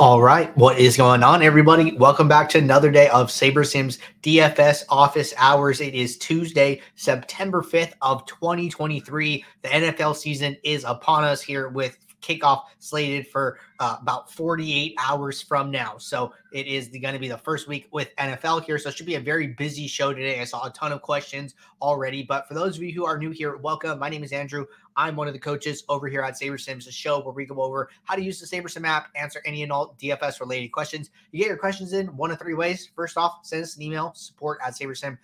All right, what is going on, everybody? Welcome back to another day of SaberSims DFS office hours. It is Tuesday, September 5th of 2023. The NFL season is upon us here with kickoff slated for uh, about 48 hours from now. So it is going to be the first week with NFL here. So it should be a very busy show today. I saw a ton of questions already. But for those of you who are new here, welcome. My name is Andrew. I'm one of the coaches over here at SaberSims, a show where we go over how to use the SaberSim app, answer any and all DFS related questions. You get your questions in one of three ways. First off, send us an email, support at SaberSim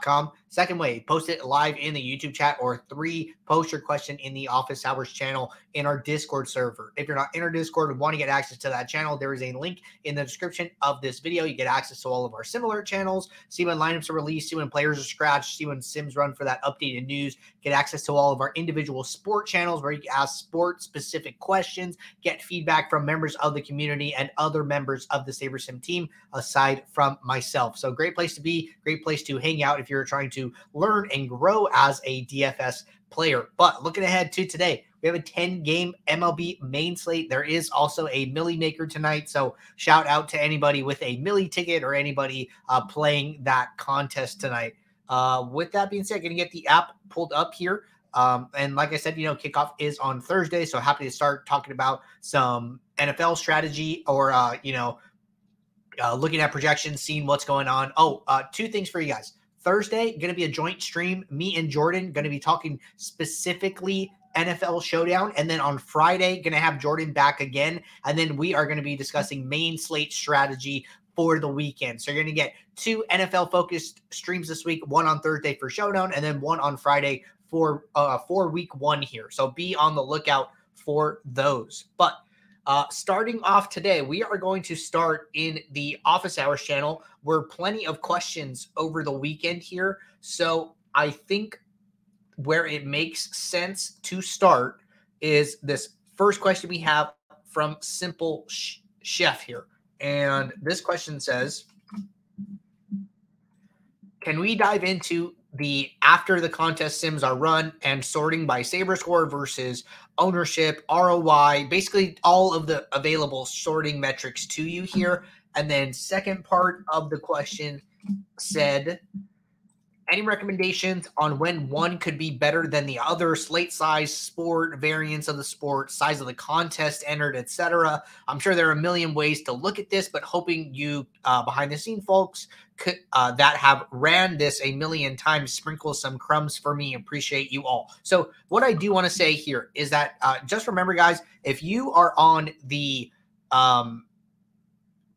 com. Second way, post it live in the YouTube chat, or three, post your question in the Office Hours channel in our Discord server. If you're not in our Discord and want to get access to that channel, there is a link in the description of this video. You get access to all of our similar channels, see when lineups are released, see when players are scratched, see when sims run for that updated news, get access to all of our individual sport channels where you can ask sport specific questions, get feedback from members of the community and other members of the SaberSim team aside from myself. So great place to be, great place to hang out if you're trying to learn and grow as a DFS player. But looking ahead to today, we have a 10 game MLB main slate. There is also a Millie Maker tonight. So shout out to anybody with a Millie ticket or anybody uh, playing that contest tonight. Uh, with that being said, going to get the app pulled up here. Um, and like I said, you know, kickoff is on Thursday. So happy to start talking about some NFL strategy or, uh, you know, uh, looking at projections, seeing what's going on. Oh, uh, two things for you guys. Thursday, going to be a joint stream. Me and Jordan going to be talking specifically NFL Showdown. And then on Friday, going to have Jordan back again. And then we are going to be discussing main slate strategy for the weekend. So you're going to get two NFL focused streams this week, one on Thursday for Showdown, and then one on Friday for uh, for week one here. So be on the lookout for those. But uh, starting off today, we are going to start in the office hours channel. Where plenty of questions over the weekend here. So I think where it makes sense to start is this first question we have from Simple Chef here. And this question says Can we dive into the after the contest sims are run and sorting by saber score versus ownership roi basically all of the available sorting metrics to you here. And then second part of the question said any recommendations on when one could be better than the other? Slate size sport variants of the sport size of the contest entered etc i'm sure there are a million ways to look at this but hoping you uh, behind the scene folks could, uh, that have ran this a million times sprinkle some crumbs for me appreciate you all. So what i do want to say here is that uh, just remember guys if you are on the um,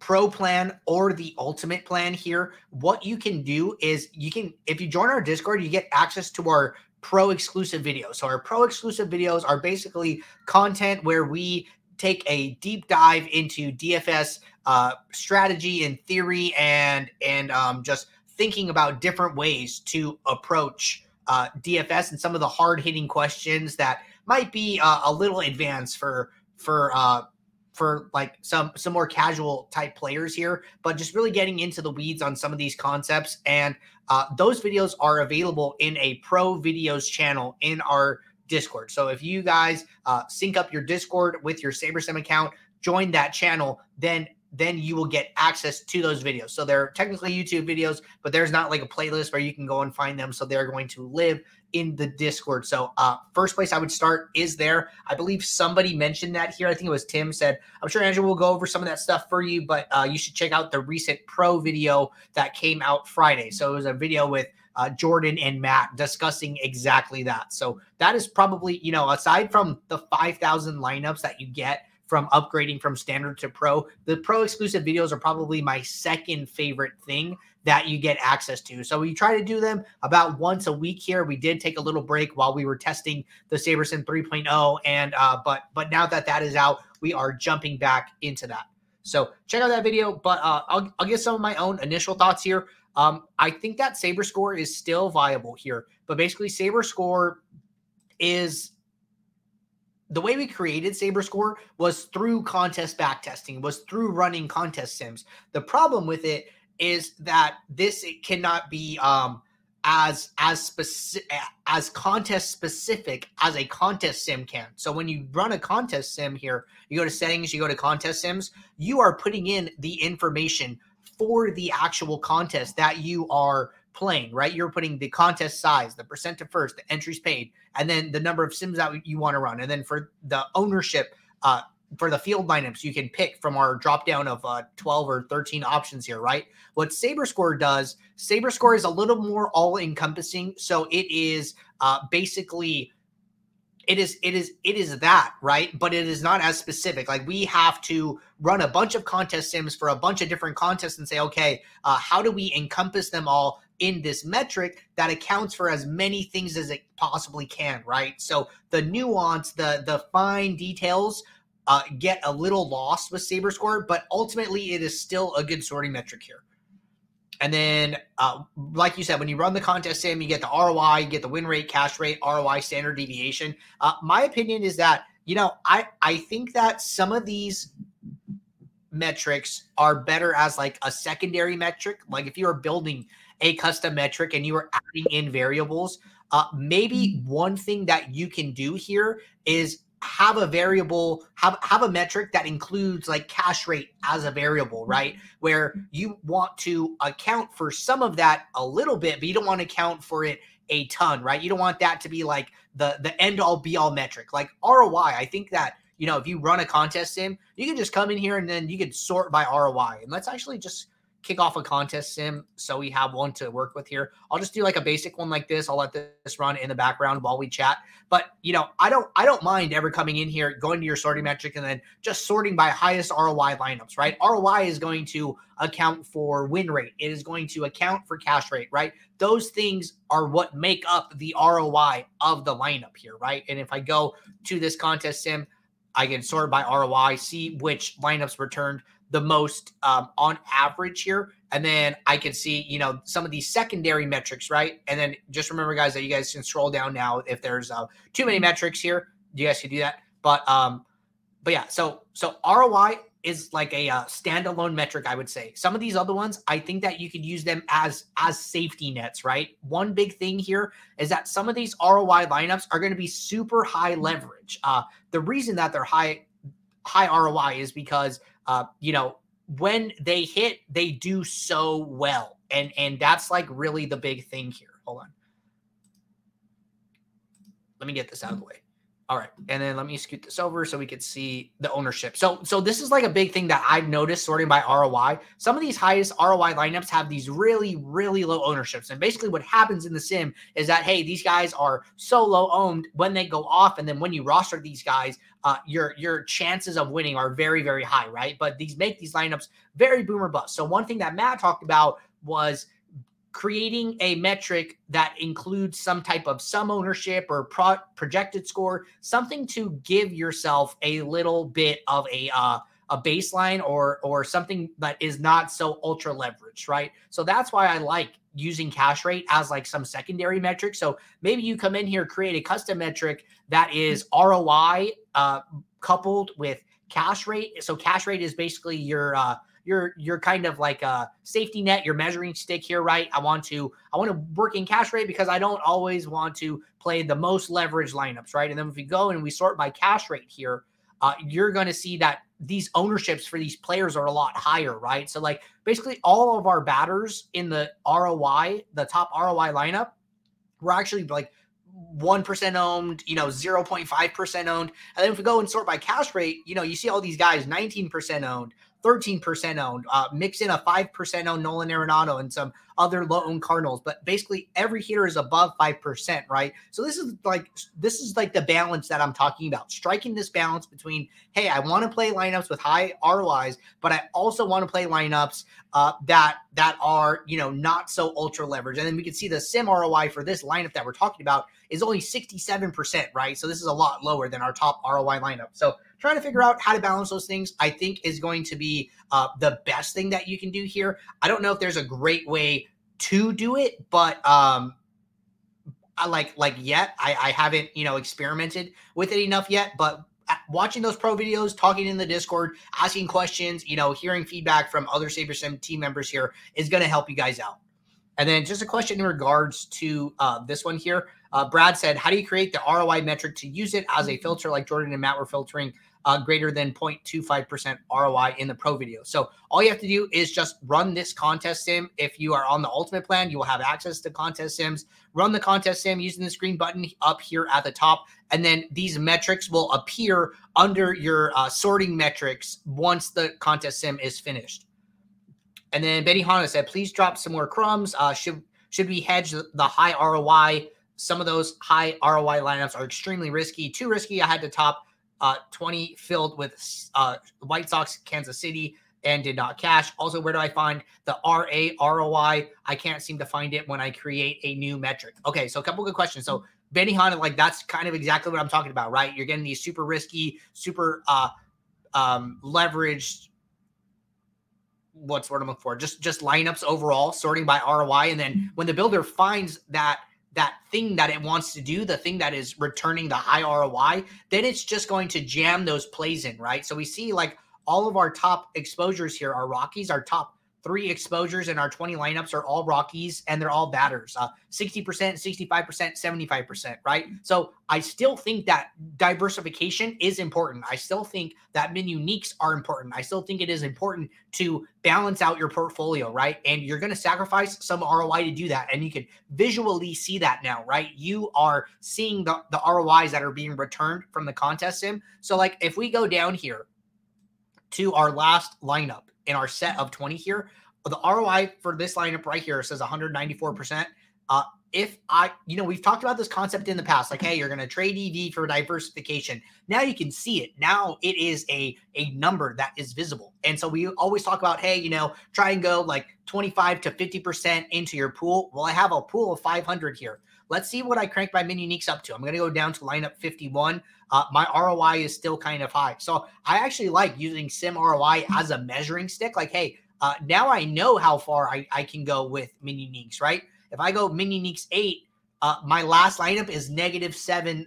pro plan or the ultimate plan here, what you can do is you can, if you join our Discord, you get access to our pro exclusive videos. So our pro exclusive videos are basically content where we take a deep dive into DFS uh, strategy and theory and and um, just thinking about different ways to approach uh, DFS and some of the hard hitting questions that might be uh, a little advanced for for uh, for like some some more casual type players here, but just really getting into the weeds on some of these concepts. And uh, those videos are available in a pro videos channel in our Discord. So if you guys uh, sync up your Discord with your SaberSim account, join that channel, then then you will get access to those videos. So they're technically YouTube videos, but there's not like a playlist where you can go and find them. So they're going to live in the Discord. So, uh, first place I would start is there. I believe somebody mentioned that here. I think it was Tim said, I'm sure Andrew will go over some of that stuff for you, but uh, you should check out the recent pro video that came out Friday. So, it was a video with uh, Jordan and Matt discussing exactly that. So, that is probably, you know, aside from the 5,000 lineups that you get from upgrading from standard to pro, the pro exclusive videos are probably my second favorite thing that you get access to. So we try to do them about once a week here. We did take a little break while we were testing the SaberSim 3.0 and uh but but now that that is out, we are jumping back into that. So check out that video, but uh I'll I'll give some of my own initial thoughts here. Um I think that Saber score is still viable here, but basically Saber score is the way we created Saber Score was through contest backtesting, was through running contest sims. The problem with it is that this it cannot be um as as specific as contest specific as a contest sim can. So when you run a contest sim here, you go to settings, you go to contest sims, you are putting in the information for the actual contest that you are playing, right? You're putting the contest size, the percent to first, the entries paid, and then the number of sims that you want to run. And then for the ownership, uh, for the field lineups, you can pick from our drop down of uh, 12 or 13 options here, right? What Saber Score does, Saber Score is a little more all encompassing. So it is uh, basically it is it is it is that right but it is not as specific like we have to run a bunch of contest sims for a bunch of different contests and say okay uh, how do we encompass them all in this metric that accounts for as many things as it possibly can right so the nuance the the fine details uh, get a little lost with Saber Score, but ultimately it is still a good sorting metric here. And then, uh, like you said, when you run the contest sim, you get the ROI, you get the win rate, cash rate, ROI, standard deviation. Uh, my opinion is that you know I I think that some of these metrics are better as like a secondary metric. Like if you are building a custom metric and you are adding in variables, uh, maybe one thing that you can do here is have a variable have have a metric that includes like cash rate as a variable mm-hmm. right? Where you want to account for some of that a little bit but you don't want to account for it a ton right? You don't want that to be like the the end all be all metric. Like roi i think that you know if you run a contest sim you can just come in here and then you can sort by roi and let's actually just kick off a contest sim so we have one to work with here. I'll just do like a basic one like this. I'll let this run in the background while we chat. But you know, I don't I don't mind ever coming in here, going to your sorting metric and then just sorting by highest ROI lineups, right? ROI is going to account for win rate. It is going to account for cash rate, right? Those things are what make up the ROI of the lineup here, right? And if I go to this contest sim, I can sort by ROI, see which lineups returned the most um, on average here. And then I can see, you know, some of these secondary metrics, right? And then just remember, guys, that you guys can scroll down now if there's uh, too many metrics here. You guys can do that. But um, but yeah, so so ROI is like a uh, standalone metric, I would say. Some of these other ones, I think that you could use them as as safety nets, right? One big thing here is that some of these ROI lineups are going to be super high leverage. Uh, the reason that they're high high ROI is because uh, you know, when they hit, they do so well. And and that's like really the big thing here. Hold on. Let me get this out of the way. All right. And then let me scoot this over so we could see the ownership. So so this is like a big thing that I've noticed sorting by ROI. Some of these highest ROI lineups have these really really low ownerships. And basically what happens in the sim is that hey, these guys are so low owned when they go off and then when you roster these guys, uh, your your chances of winning are very very high, right? But these make these lineups very boomer bust. So one thing that Matt talked about was creating a metric that includes some type of some ownership or pro- projected score, something to give yourself a little bit of a uh, a baseline or or something that is not so ultra leveraged, right? So that's why I like using cash rate as like some secondary metric. So maybe you come in here, create a custom metric that is ROI uh, coupled with cash rate. So cash rate is basically your uh, you're you're kind of like a safety net, your measuring stick here, right? I want to I want to work in cash rate because I don't always want to play the most leverage lineups, right? And then if we go and we sort by cash rate here, uh, you're going to see that these ownerships for these players are a lot higher, right? So like basically all of our batters in the ROI, the top ROI lineup, we're actually like 1% owned, you know, 0.5% owned. And then if we go and sort by cash rate, you know, you see all these guys 19% owned, 13% owned. Uh, mix in a 5% owned Nolan Arenado and some other low owned Cardinals, but basically every hitter is above 5%, right? So this is like this is like the balance that I'm talking about. Striking this balance between, hey, I want to play lineups with high ROIs, but I also want to play lineups uh, that that are, you know, not so ultra leveraged. And then we can see the sim ROI for this lineup that we're talking about is only 67%, right? So this is a lot lower than our top ROI lineup. So trying to figure out how to balance those things, I think, is going to be uh, the best thing that you can do here. I don't know if there's a great way to do it, but um, I like like yet I, I haven't you know experimented with it enough yet. But uh, watching those pro videos, talking in the Discord, asking questions, you know, hearing feedback from other SaberSim team members here is going to help you guys out. And then just a question in regards to uh, this one here. Uh, Brad said, How do you create the ROI metric to use it as a filter like Jordan and Matt were filtering uh, greater than 0.25% ROI in the pro video? So all you have to do is just run this contest sim. If you are on the ultimate plan, you will have access to contest sims. Run the contest sim using this green button up here at the top. And then these metrics will appear under your uh, sorting metrics once the contest sim is finished. And then Benny Hanna said, please drop some more crumbs. Uh, should should we hedge the high ROI some of those high ROI lineups are extremely risky, too risky. I had to top uh, 20 filled with uh, White Sox, Kansas City, and did not cash. Also, where do I find the RA ROI? I can't seem to find it when I create a new metric. Okay, so a couple good questions. So Benny Hanna, like that's kind of exactly what I'm talking about, right? You're getting these super risky, super uh um leveraged what's what I'm looking for? Just just lineups overall, sorting by ROI. And then when the builder finds that that thing that it wants to do, the thing that is returning the high ROI, then it's just going to jam those plays in, right? So we see like all of our top exposures here are Rockies, our top three exposures in our 20 lineups are all Rockies and they're all batters uh, 60%, 65%, 75%, right? So I still think that diversification is important. I still think that min uniques are important. I still think it is important to balance out your portfolio, right? And you're going to sacrifice some ROI to do that. And you can visually see that now, right? You are seeing the, the ROIs that are being returned from the contest sim. So, like, if we go down here to our last lineup, in our set of 20 here. The ROI for this lineup right here says 194%. Uh, if I, you know, we've talked about this concept in the past, like, hey, you're going to trade EV for diversification. Now you can see it. Now it is a a number that is visible. And so we always talk about, hey, you know, try and go like 25 to 50% into your pool. Well, I have a pool of 500 here. Let's see what I crank my min uniques up to. I'm going to go down to lineup 51. Uh, my ROI is still kind of high. So I actually like using Sim ROI as a measuring stick. Like, hey, uh, now I know how far I, I can go with min uniques, right? If I go mini uniques eight, uh, my last lineup is 7%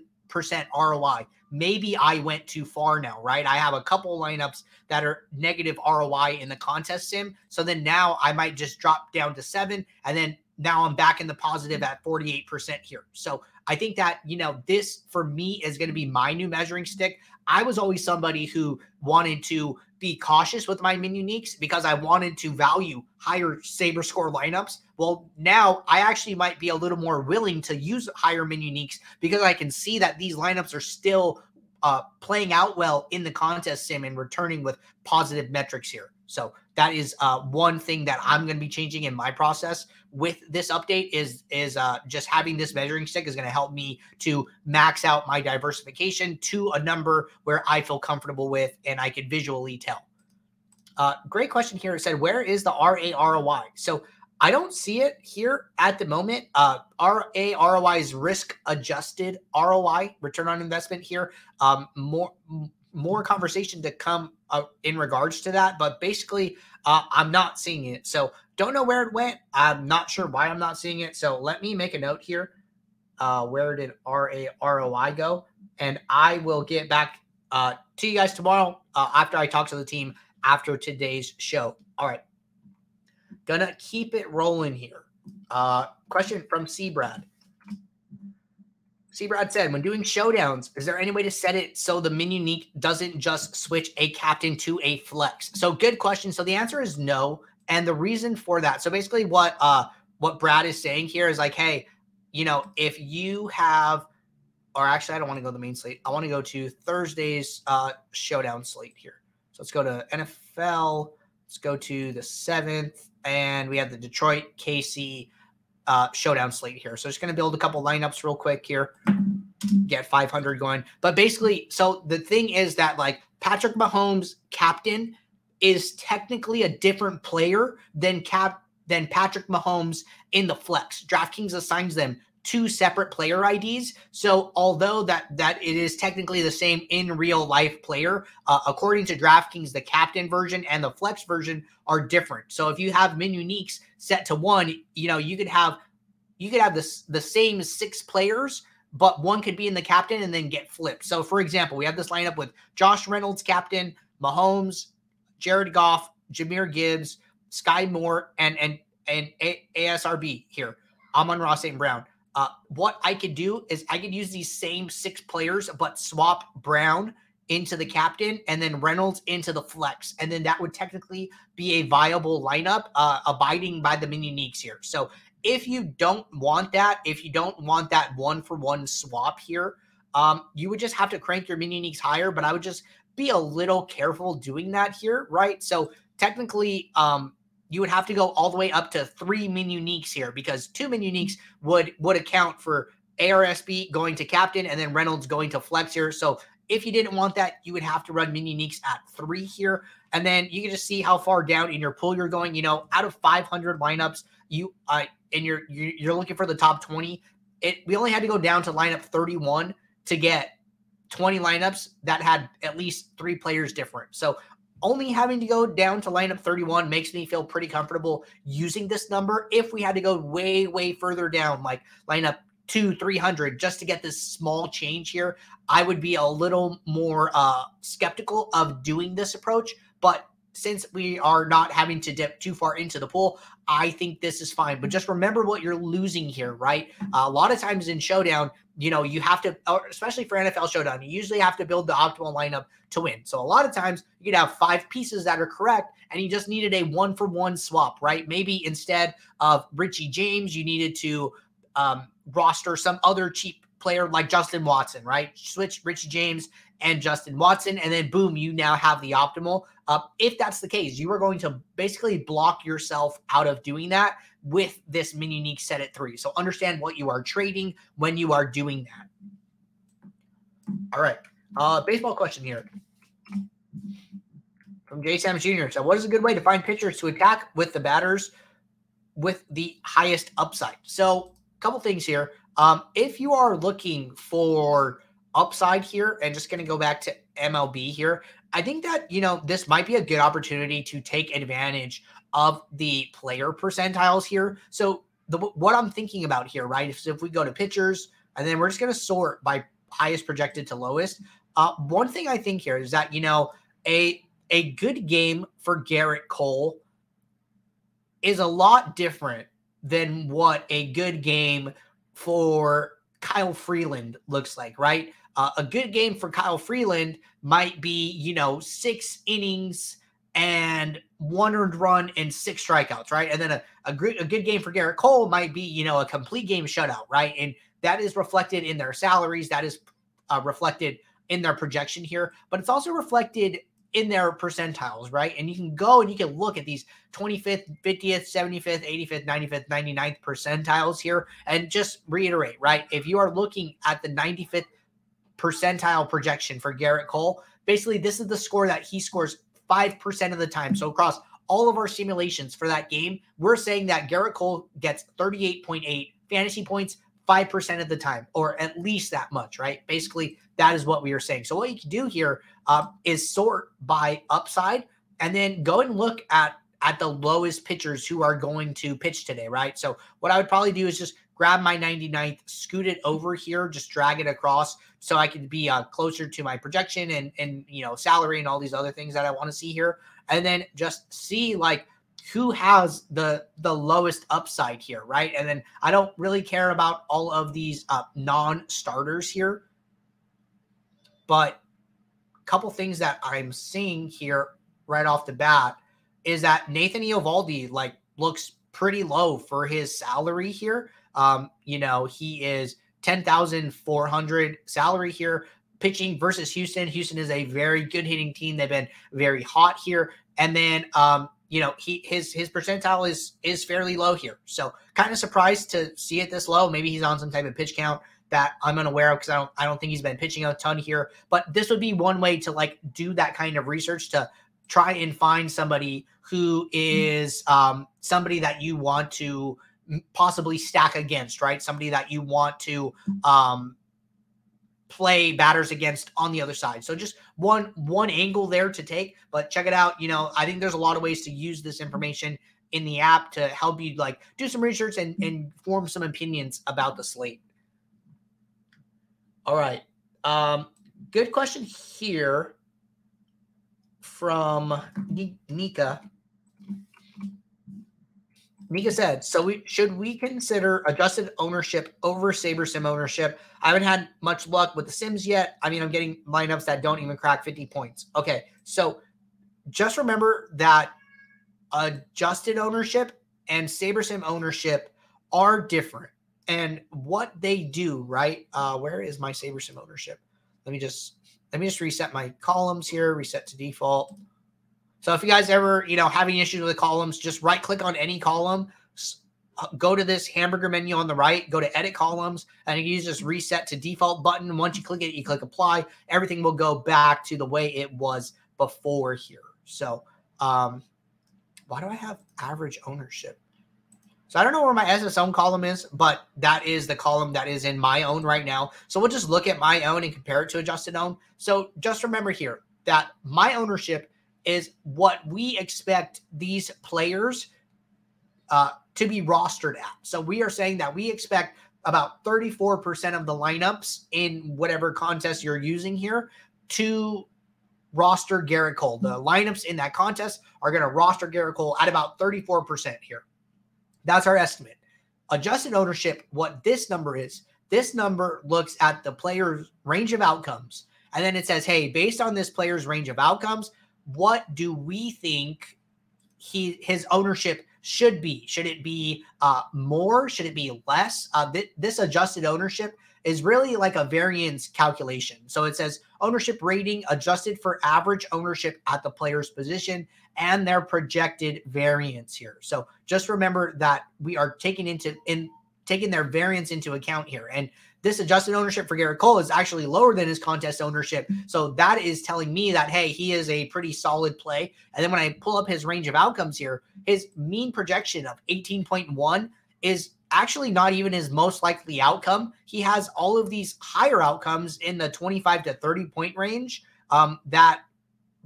ROI. Maybe I went too far now, right? I have a couple lineups that are negative ROI in the contest sim. So then now I might just drop down to seven and then now I'm back in the positive at 48% here. So I think that, you know, this for me is going to be my new measuring stick. I was always somebody who wanted to be cautious with my min uniques because I wanted to value higher saber score lineups. Well, now I actually might be a little more willing to use higher min uniques because I can see that these lineups are still uh, playing out well in the contest sim and returning with positive metrics here. So that is uh, one thing that I'm going to be changing in my process with this update is is uh, just having this measuring stick is going to help me to max out my diversification to a number where I feel comfortable with and I can visually tell. Uh, great question here. It said, where is the RAROI? So I don't see it here at the moment. Uh, RAROI is risk adjusted ROI, return on investment here. Um, more more conversation to come uh, in regards to that, but basically, uh, I'm not seeing it. So don't know where it went. I'm not sure why I'm not seeing it. So let me make a note here. Uh, where did RAROI go? And I will get back uh, to you guys tomorrow uh, after I talk to the team after today's show. All right. Gonna keep it rolling here. Uh, question from C. Brad. Brad said, when doing showdowns, is there any way to set it so the min unique doesn't just switch a captain to a flex? So good question. So the answer is no. And the reason for that, so basically what uh what Brad is saying here is like, hey, you know, if you have or actually I don't want to go to the main slate. I want to go to Thursday's uh showdown slate here. So let's go to NFL. Let's go to the seventh, and we have the Detroit KC uh, showdown slate here. So just going to build a couple lineups real quick here, get 500 going. But basically, so the thing is that like Patrick Mahomes, captain, is technically a different player than cap than Patrick Mahomes in the flex. DraftKings assigns them two separate player IDs. So although that that it is technically the same in real life player, uh, according to DraftKings, the captain version and the flex version are different. So if you have min uniques set to one, you know you could have you could have this the same six players. But one could be in the captain and then get flipped. So, for example, we have this lineup with Josh Reynolds, captain, Mahomes, Jared Goff, Jahmyr Gibbs, Sky Moore, and and and A- ASRB here. Amon-Ra St. Brown. Uh, what I could do is I could use these same six players, but swap Brown into the captain and then Reynolds into the flex. And then that would technically be a viable lineup, uh, abiding by the mini uniques here. So if you don't want that, if you don't want that one for one swap here, um, you would just have to crank your mini uniques higher. But I would just be a little careful doing that here, right? So technically, um, you would have to go all the way up to three min uniques here because two min uniques would would account for ARSB going to captain and then Reynolds going to flex here. So if you didn't want that, you would have to run min uniques at three here. And then you can just see how far down in your pool you're going. You know, out of 500 lineups, you uh, and you're you're looking for the top 20. It we only had to go down to lineup 31 to get 20 lineups that had at least three players different. So only having to go down to lineup 31 makes me feel pretty comfortable using this number. If we had to go way, way further down, like lineup two, 300, just to get this small change here, I would be a little more uh, skeptical of doing this approach. But since we are not having to dip too far into the pool, I think this is fine. But just remember what you're losing here, right? Uh, a lot of times in Showdown, you know, you have to, especially for NFL Showdown, you usually have to build the optimal lineup to win. So a lot of times you could have five pieces that are correct and you just needed a one for one swap, right? Maybe instead of Richie James, you needed to um, roster some other cheap player like Justin Watson, right? Switch Richie James and Justin Watson, and then boom, you now have the optimal. Uh, if that's the case, you are going to basically block yourself out of doing that with this mini unique set at three. So understand what you are trading when you are doing that. All right. Uh, baseball question here from Jay Sam Jr. So, what is a good way to find pitchers to attack with the batters with the highest upside? So, a couple things here. Um, if you are looking for upside here, and just going to go back to MLB here, I think that you know this might be a good opportunity to take advantage of the player percentiles here. So, the what I'm thinking about here, right? If, if we go to pitchers, and then we're just going to sort by highest projected to lowest. Uh, one thing I think here is that you know a a good game for Gerrit Cole is a lot different than what a good game for Kyle Freeland looks like, right? Uh, a good game for Kyle Freeland might be, you know, six innings and one earned run and six strikeouts, right? And then a, a, good, a good game for Gerrit Cole might be, you know, a complete game shutout, right? And that is reflected in their salaries. That is uh, reflected in their projection here, but it's also reflected in their percentiles, right? And you can go and you can look at these 25th, 50th, 75th, 85th, 95th, 99th percentiles here and just reiterate, right? If you are looking at the 95th percentile projection for Gerrit Cole, basically this is the score that he scores 5% of the time. So across all of our simulations for that game, we're saying that Gerrit Cole gets 38.8 fantasy points 5% of the time, or at least that much, right? Basically, that is what we are saying. So, what you can do here uh, is sort by upside and then go and look at at the lowest pitchers who are going to pitch today, right? So, what I would probably do is just grab my 99th, scoot it over here, just drag it across so I can be uh, closer to my projection and and you know salary and all these other things that I want to see here, and then just see like who has the the lowest upside here, right? And then I don't really care about all of these uh, non-starters here, but a couple things that I'm seeing here right off the bat is that Nathan Eovaldi like looks pretty low for his salary here. Um, you know, he is 10,400 salary here pitching versus Houston. Houston is a very good hitting team. They've been very hot here. And then um, you know, he his his percentile is is fairly low here. So kind of surprised to see it this low. Maybe he's on some type of pitch count that I'm unaware of because I don't I don't think he's been pitching a ton here. But this would be one way to like do that kind of research to try and find somebody who is um, somebody that you want to possibly stack against, right? Somebody that you want to um, play batters against on the other side. So just one one angle there to take, but check it out. You know, I think there's a lot of ways to use this information in the app to help you like do some research and, and form some opinions about the slate. All right. Um, good question here from Nika. Mika said, so we should we consider adjusted ownership over SaberSim ownership? I haven't had much luck with the Sims yet. I mean, I'm getting lineups that don't even crack 50 points. Okay, so just remember that adjusted ownership and SaberSim ownership are different. And what they do, right? Uh, where is my SaberSim ownership? Let me just let me just reset my columns here, reset to default. So if you guys ever, you know, having issues with the columns, just right click on any column, go to this hamburger menu on the right, go to edit columns, and you use this reset to default button. Once you click it, you click apply, everything will go back to the way it was before here. So um, why do I have average ownership? So I don't know where my SSOwn column is, but that is the column that is in my own right now. So we'll just look at my own and compare it to adjusted own. So just remember here that my ownership is what we expect these players uh, to be rostered at. So we are saying that we expect about 34% of the lineups in whatever contest you're using here to roster Gerrit Cole. The lineups in that contest are going to roster Gerrit Cole at about 34% here. That's our estimate. Adjusted ownership, what this number is, this number looks at the player's range of outcomes. And then it says, hey, based on this player's range of outcomes, what do we think he his ownership should be? Should it be uh, more? Should it be less? Uh, th- this adjusted ownership is really like a variance calculation. So it says ownership rating adjusted for average ownership at the player's position and their projected variance here. So just remember that we are taking into in taking their variance into account here. And this adjusted ownership for Gerrit Cole is actually lower than his contest ownership. So that is telling me that, hey, he is a pretty solid play. And then when I pull up his range of outcomes here, his mean projection of 18.1 is actually not even his most likely outcome. He has all of these higher outcomes in the 25 to 30 point range um, that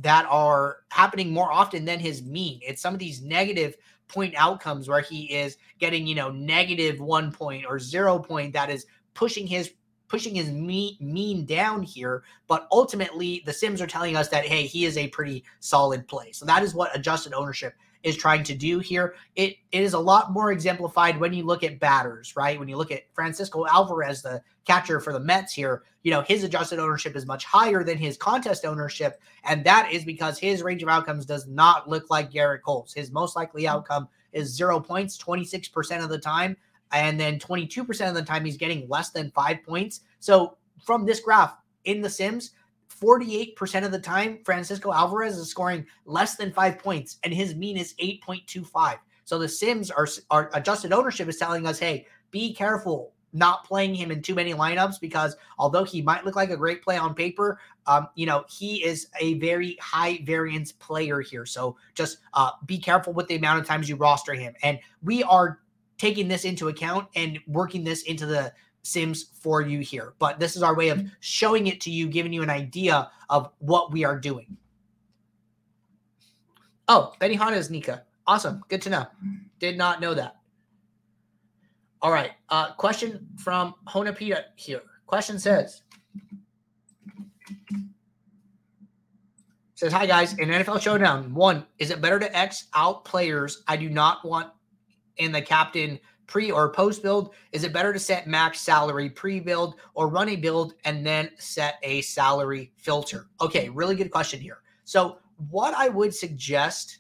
that are happening more often than his mean. It's some of these negative point outcomes where he is getting, you know, negative one point or zero point that is pushing his pushing his mean, mean down here. But ultimately, the Sims are telling us that, hey, he is a pretty solid play. So that is what adjusted ownership is trying to do here. It, it is a lot more exemplified when you look at batters, right? When you look at Francisco Alvarez, the catcher for the Mets here, you know, his adjusted ownership is much higher than his contest ownership. And that is because his range of outcomes does not look like Gerrit Cole's. His most likely hmm. outcome is zero points 26% of the time. And then 22% of the time, he's getting less than five points. So from this graph in The Sims, 48% of the time, Francisco Alvarez is scoring less than five points, and his mean is 8.25. So the Sims are, are adjusted ownership is telling us, hey, be careful not playing him in too many lineups because although he might look like a great play on paper, um, you know, he is a very high variance player here. So just uh, be careful with the amount of times you roster him. And we are taking this into account and working this into the Sims for you here. But this is our way of mm-hmm. showing it to you, giving you an idea of what we are doing. Oh, Benihana is Nika. Awesome. Good to know. Did not know that. All right. Uh, question from Honapita here. Question says, says, Hi guys, in NFL Showdown, one, is it better to X out players I do not want in the captain pre or post build? Is it better to set max salary pre build or run a build and then set a salary filter? Okay, really good question here. So, what I would suggest,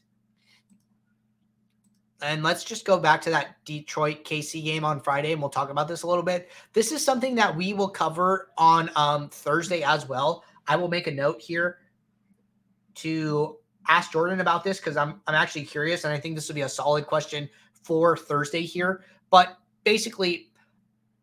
and let's just go back to that Detroit KC game on Friday and we'll talk about this a little bit. This is something that we will cover on um, Thursday as well. I will make a note here to ask Jordan about this because I'm I'm actually curious and I think this would be a solid question for Thursday here. But basically,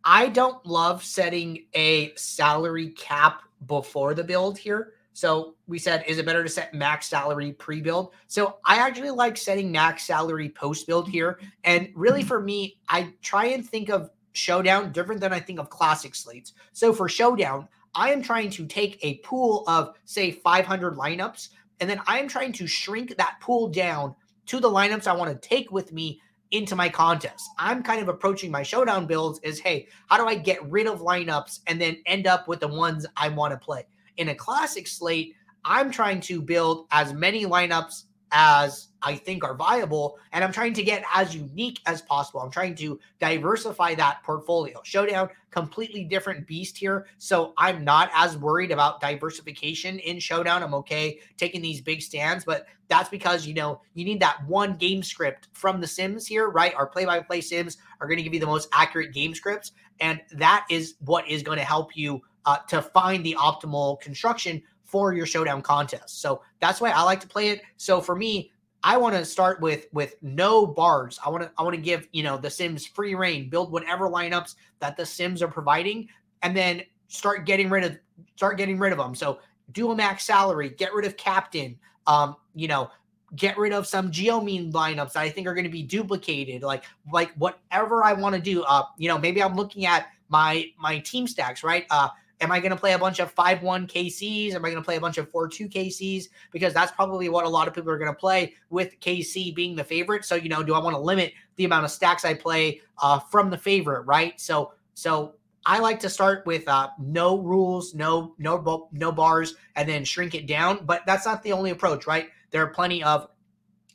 I don't love setting a salary cap before the build here. So we said, is it better to set max salary pre build? So I actually like setting max salary post build here. And really, for me, I try and think of Showdown different than I think of classic slates. So for Showdown, I am trying to take a pool of, say, 500 lineups, and then I am trying to shrink that pool down to the lineups I want to take with me into my contest. I'm kind of approaching my showdown builds as hey, how do I get rid of lineups and then end up with the ones I want to play? In a classic slate, I'm trying to build as many lineups as I think are viable. And I'm trying to get as unique as possible. I'm trying to diversify that portfolio. Showdown, completely different beast here. So I'm not as worried about diversification in Showdown. I'm okay taking these big stands, but that's because, you know, you need that one game script from the Sims here, right? Our play by play Sims are going to give you the most accurate game scripts. And that is what is going to help you uh, to find the optimal construction for your showdown contest. So that's why I like to play it. So for me, I want to start with with no bars. I want to I want to give, you know, the Sims free reign, build whatever lineups that the Sims are providing and then start getting rid of start getting rid of them. So do a max salary, get rid of captain, um, you know, get rid of some geomine lineups that I think are going to be duplicated. Like like whatever I want to do. Uh, you know, maybe I'm looking at my my team stacks, right? Uh Am I going to play a bunch of 5 1 KCs? Am I going to play a bunch of 4 2 KCs? Because that's probably what a lot of people are going to play with KC being the favorite. So, you know, do I want to limit the amount of stacks I play uh, from the favorite, right? So, so I like to start with uh, no rules, no no no bars, and then shrink it down. But that's not the only approach, right? There are plenty of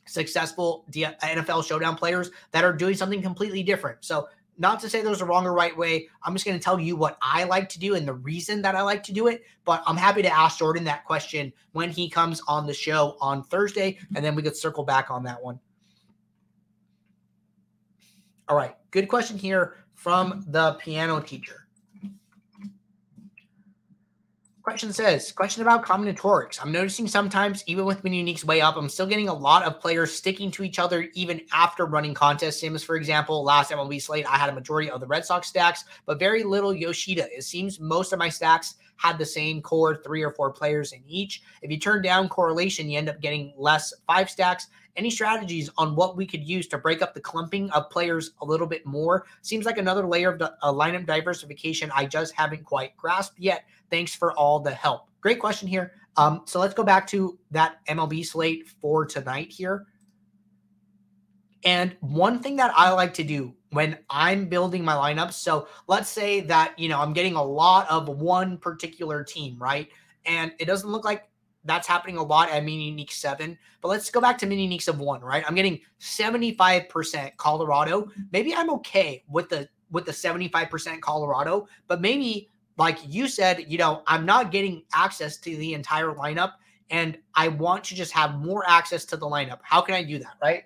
successful NFL showdown players that are doing something completely different. So not to say there's a wrong or right way. I'm just going to tell you what I like to do and the reason that I like to do it. But I'm happy to ask Jordan that question when he comes on the show on Thursday, and then we could circle back on that one. All right. Good question here from the piano teacher. Question says, question about combinatorics. I'm noticing sometimes, even with mini uniques way up, I'm still getting a lot of players sticking to each other even after running contest sims. For example, last MLB slate, I had a majority of the Red Sox stacks, but very little Yoshida. It seems most of my stacks had the same core three or four players in each. If you turn down correlation, you end up getting less five stacks. Any strategies on what we could use to break up the clumping of players a little bit more? Seems like another layer of the, uh, lineup diversification I just haven't quite grasped yet. Thanks for all the help. Great question here. Um, so let's go back to that MLB slate for tonight here. And one thing that I like to do when I'm building my lineups, so let's say that, you know, I'm getting a lot of one particular team, right? And it doesn't look like that's happening a lot at Mini Unique 7. But let's go back to Mini Uniques of 1, right? I'm getting 75% Colorado. Maybe I'm okay with the with the 75% Colorado, but maybe like you said, you know, I'm not getting access to the entire lineup and I want to just have more access to the lineup. How can I do that, right?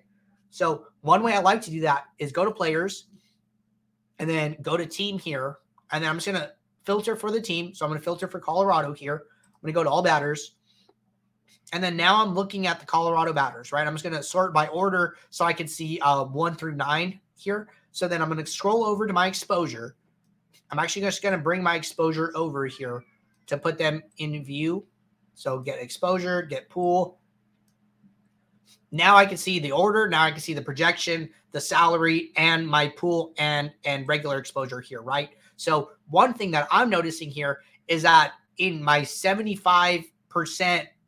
So, one way I like to do that is go to players and then go to team here. And then I'm just going to filter for the team. So, I'm going to filter for Colorado here. I'm going to go to all batters. And then now I'm looking at the Colorado batters, right? I'm just going to sort by order so I can see uh, one through nine here. So then I'm going to scroll over to my exposure I'm actually just going to bring my exposure over here to put them in view. So get exposure, get pool. Now I can see the order. Now I can see the projection, the salary, and my pool and and regular exposure here, right? So one thing that I'm noticing here is that in my 75%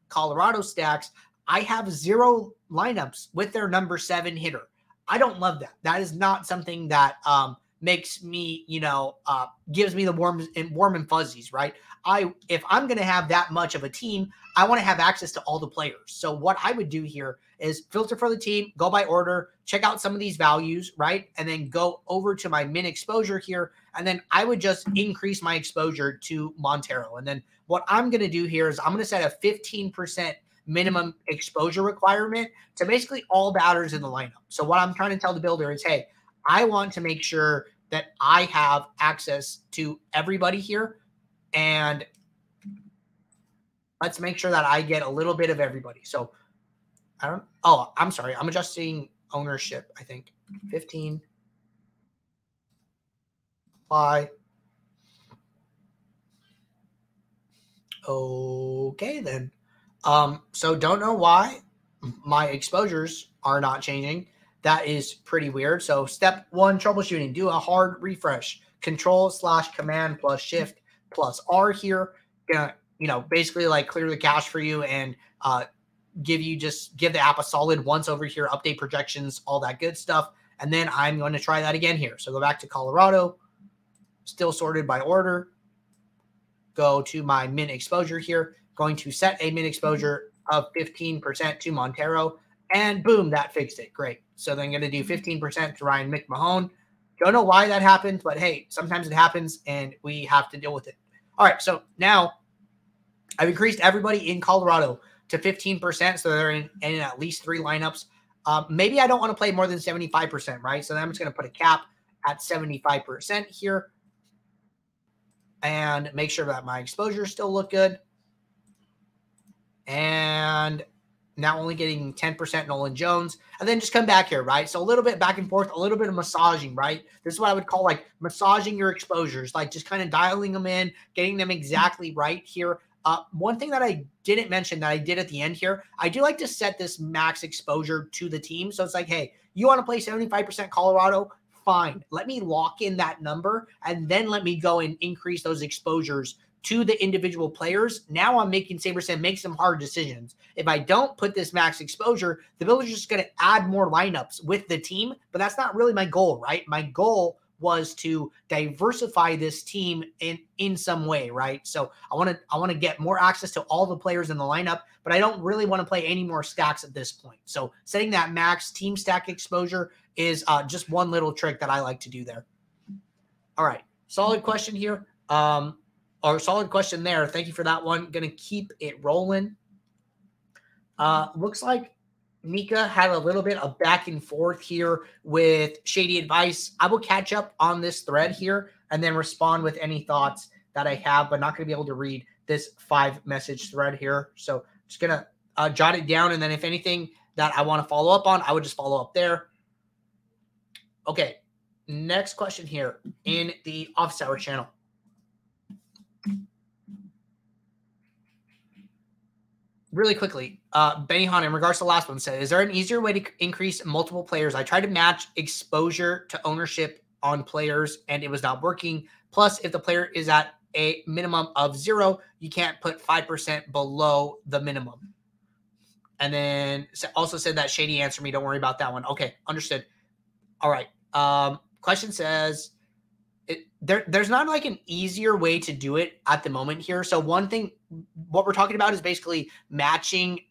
Colorado stacks, I have zero lineups with their number seven hitter. I don't love that. That is not something that um, makes me, you know, uh, gives me the warm and warm and fuzzies, right? I if I'm going to have that much of a team, I want to have access to all the players. So what I would do here is filter for the team, go by order, check out some of these values, right? And then go over to my min exposure here, and then I would just increase my exposure to Montero. And then what I'm going to do here is I'm going to set a 15% minimum exposure requirement to basically all batters in the lineup. So what I'm trying to tell the builder is, hey, I want to make sure that I have access to everybody here. And let's make sure that I get a little bit of everybody. So I don't, oh, I'm sorry. I'm adjusting ownership, I think. 15. Apply. Okay, then. Um, so don't know why my exposures are not changing. That is pretty weird. So step one, troubleshooting, do a hard refresh. Control slash command plus shift plus R here. Gonna, you know, basically like clear the cache for you and uh, give you just give the app a solid once over here, update projections, all that good stuff. And then I'm going to try that again here. So go back to Colorado, still sorted by order. Go to my min exposure here. Going to set a min exposure of 15% to Montero And boom, that fixed it. Great. So then I'm going to do 15% to Ryan McMahon. Don't know why that happened, but hey, sometimes it happens and we have to deal with it. All right. So now I've increased everybody in Colorado to 15%. So they're in, in at least three lineups. Um, maybe I don't want to play more than 75%, right? So then I'm just going to put a cap at 75% here and make sure that my exposures still look good. And now only getting 10% Nolan Jones, and then just come back here, right? So a little bit back and forth, a little bit of massaging, right? This is what I would call like massaging your exposures, like just kind of dialing them in, getting them exactly right here. Uh, one thing that I didn't mention that I did at the end here, I do like to set this max exposure to the team. So it's like, hey, you want to play 75% Colorado? Fine. Let me lock in that number and then let me go and increase those exposures to the individual players. Now I'm making SaberSim make some hard decisions. If I don't put this max exposure, the builder's just going to add more lineups with the team, but that's not really my goal, right? My goal was to diversify this team in in some way, right? So I want to I want to get more access to all the players in the lineup, but I don't really want to play any more stacks at this point. So setting that max team stack exposure is uh, just one little trick that I like to do there. All right, solid question here. Um, or solid question there. Thank you for that one. To keep it rolling. Uh, looks like Mika had a little bit of back and forth here with Shady Advice. I will catch up on this thread here and then respond with any thoughts that I have, but not to be able to read this five message thread here. So just to uh, jot it down. And then if anything that I want to follow up on, I would just follow up there. Okay. Next question here in the office hour channel. Really quickly, uh, Benny Han, in regards to the last one, said, "Is there an easier way to increase multiple players? I tried to match exposure to ownership on players, and it was not working. Plus, if the player is at a minimum of zero, you can't put five percent below the minimum." And then also said that Shady answer me. Don't worry about that one. Okay, understood. All right. Um, question says, it, there, there's not like an easier way to do it at the moment here. So one thing, what we're talking about is basically matching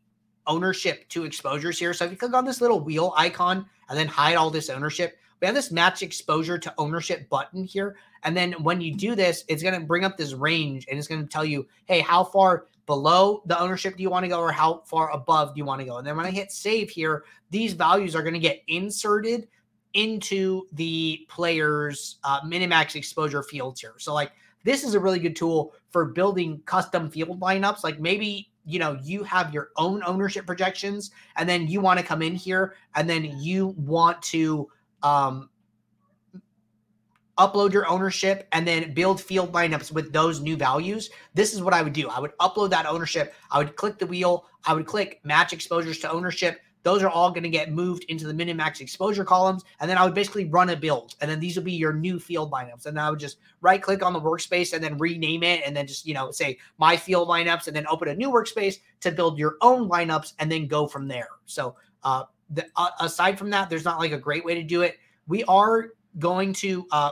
ownership to exposures here. So if you click on this little wheel icon and then hide all this ownership, we have this match exposure to ownership button here. And then when you do this, it's going to bring up this range and it's going to tell you, hey, how far below the ownership do you want to go or how far above do you want to go? And then when I hit save here, these values are going to get inserted into the player's uh, minimax exposure fields here. So, like, this is a really good tool for building custom field lineups. Like, maybe you know you have your own ownership projections, and then you want to come in here, and then you want to um, upload your ownership and then build field lineups with those new values. This is what I would do. I would upload that ownership. I would click the wheel. I would click match exposures to ownership. Those are all going to get moved into the minimax exposure columns. And then I would basically run a build. And then these will be your new field lineups. And then I would just right click on the workspace and then rename it. And then just, you know, say my field lineups and then open a new workspace to build your own lineups and then go from there. So, uh, the, uh, aside from that, there's not like a great way to do it. We are going to uh,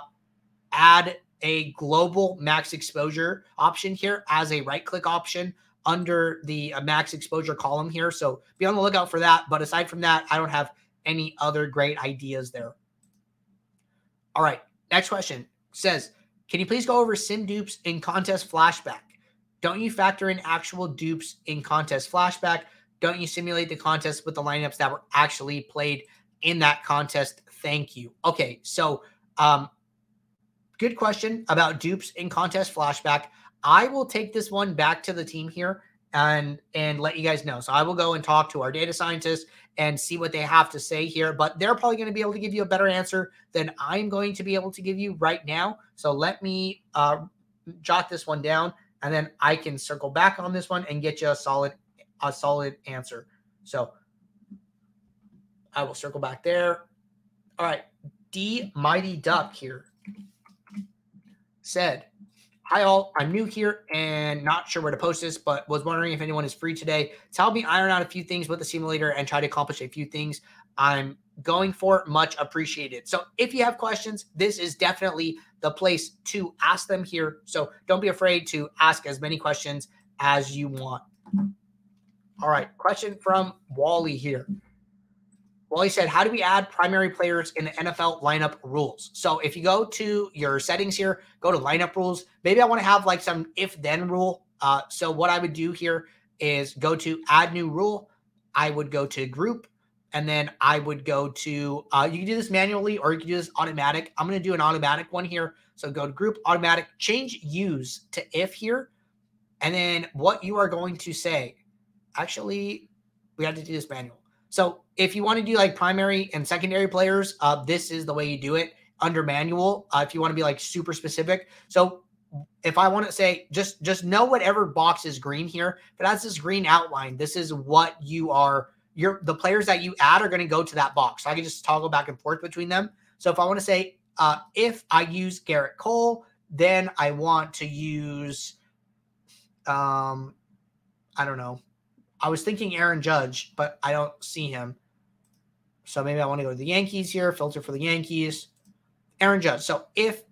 add a global max exposure option here as a right click option under the uh, max exposure column here. So be on the lookout for that. But aside from that, I don't have any other great ideas there. All right. Next question says, can you please go over sim dupes in contest flashback? Don't you factor in actual dupes in contest flashback? Don't you simulate the contest with the lineups that were actually played in that contest? Thank you. Okay. So, um, good question about dupes in contest flashback. I will take this one back to the team here and and let you guys know. So I will go and talk to our data scientists and see what they have to say here. But they're probably going to be able to give you a better answer than I'm going to be able to give you right now. So let me uh, jot this one down, and then I can circle back on this one and get you a solid a solid answer. So I will circle back there. All right, D Mighty Duck here said Hi, all. I'm new here and not sure where to post this, but was wondering if anyone is free today to help me iron out a few things with the simulator and try to accomplish a few things I'm going for. Much appreciated. So, if you have questions, this is definitely the place to ask them here. So, don't be afraid to ask as many questions as you want. All right. Question from Wally here Well, he said, how do we add primary players in the NFL lineup rules? So if you go to your settings here, go to lineup rules. Maybe I want to have like some if then rule. Uh, so what I would do here is go to add new rule. I would go to group and then I would go to, uh, you can do this manually or you can do this automatic. I'm going to do an automatic one here. So go to group automatic, change use to if here. And then what you are going to say, actually, we have to do this manual. So if you want to do like primary and secondary players, uh, this is the way you do it under manual. Uh, if you want to be like super specific. So if I want to say just just know whatever box is green here, but as this green outline, this is what you are. Your the players that you add are going to go to that box. So I can just toggle back and forth between them. So if I want to say uh, if I use Gerrit Cole, then I want to use um I don't know I was thinking Aaron Judge, but I don't see him. So maybe I want to go to the Yankees here, filter for the Yankees. Aaron Judge. So if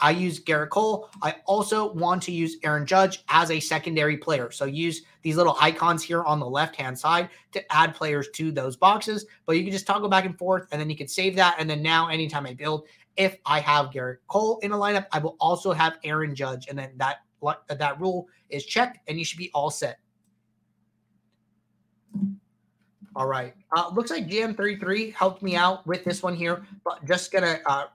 I use Gerrit Cole, I also want to use Aaron Judge as a secondary player. So use these little icons here on the left hand side to add players to those boxes. But you can just toggle back and forth and then you can save that. And then now, anytime I build, if I have Gerrit Cole in a lineup, I will also have Aaron Judge. And then that, that rule is checked and you should be all set. All right. Uh, looks like GM33 helped me out with this one here, but just going to uh,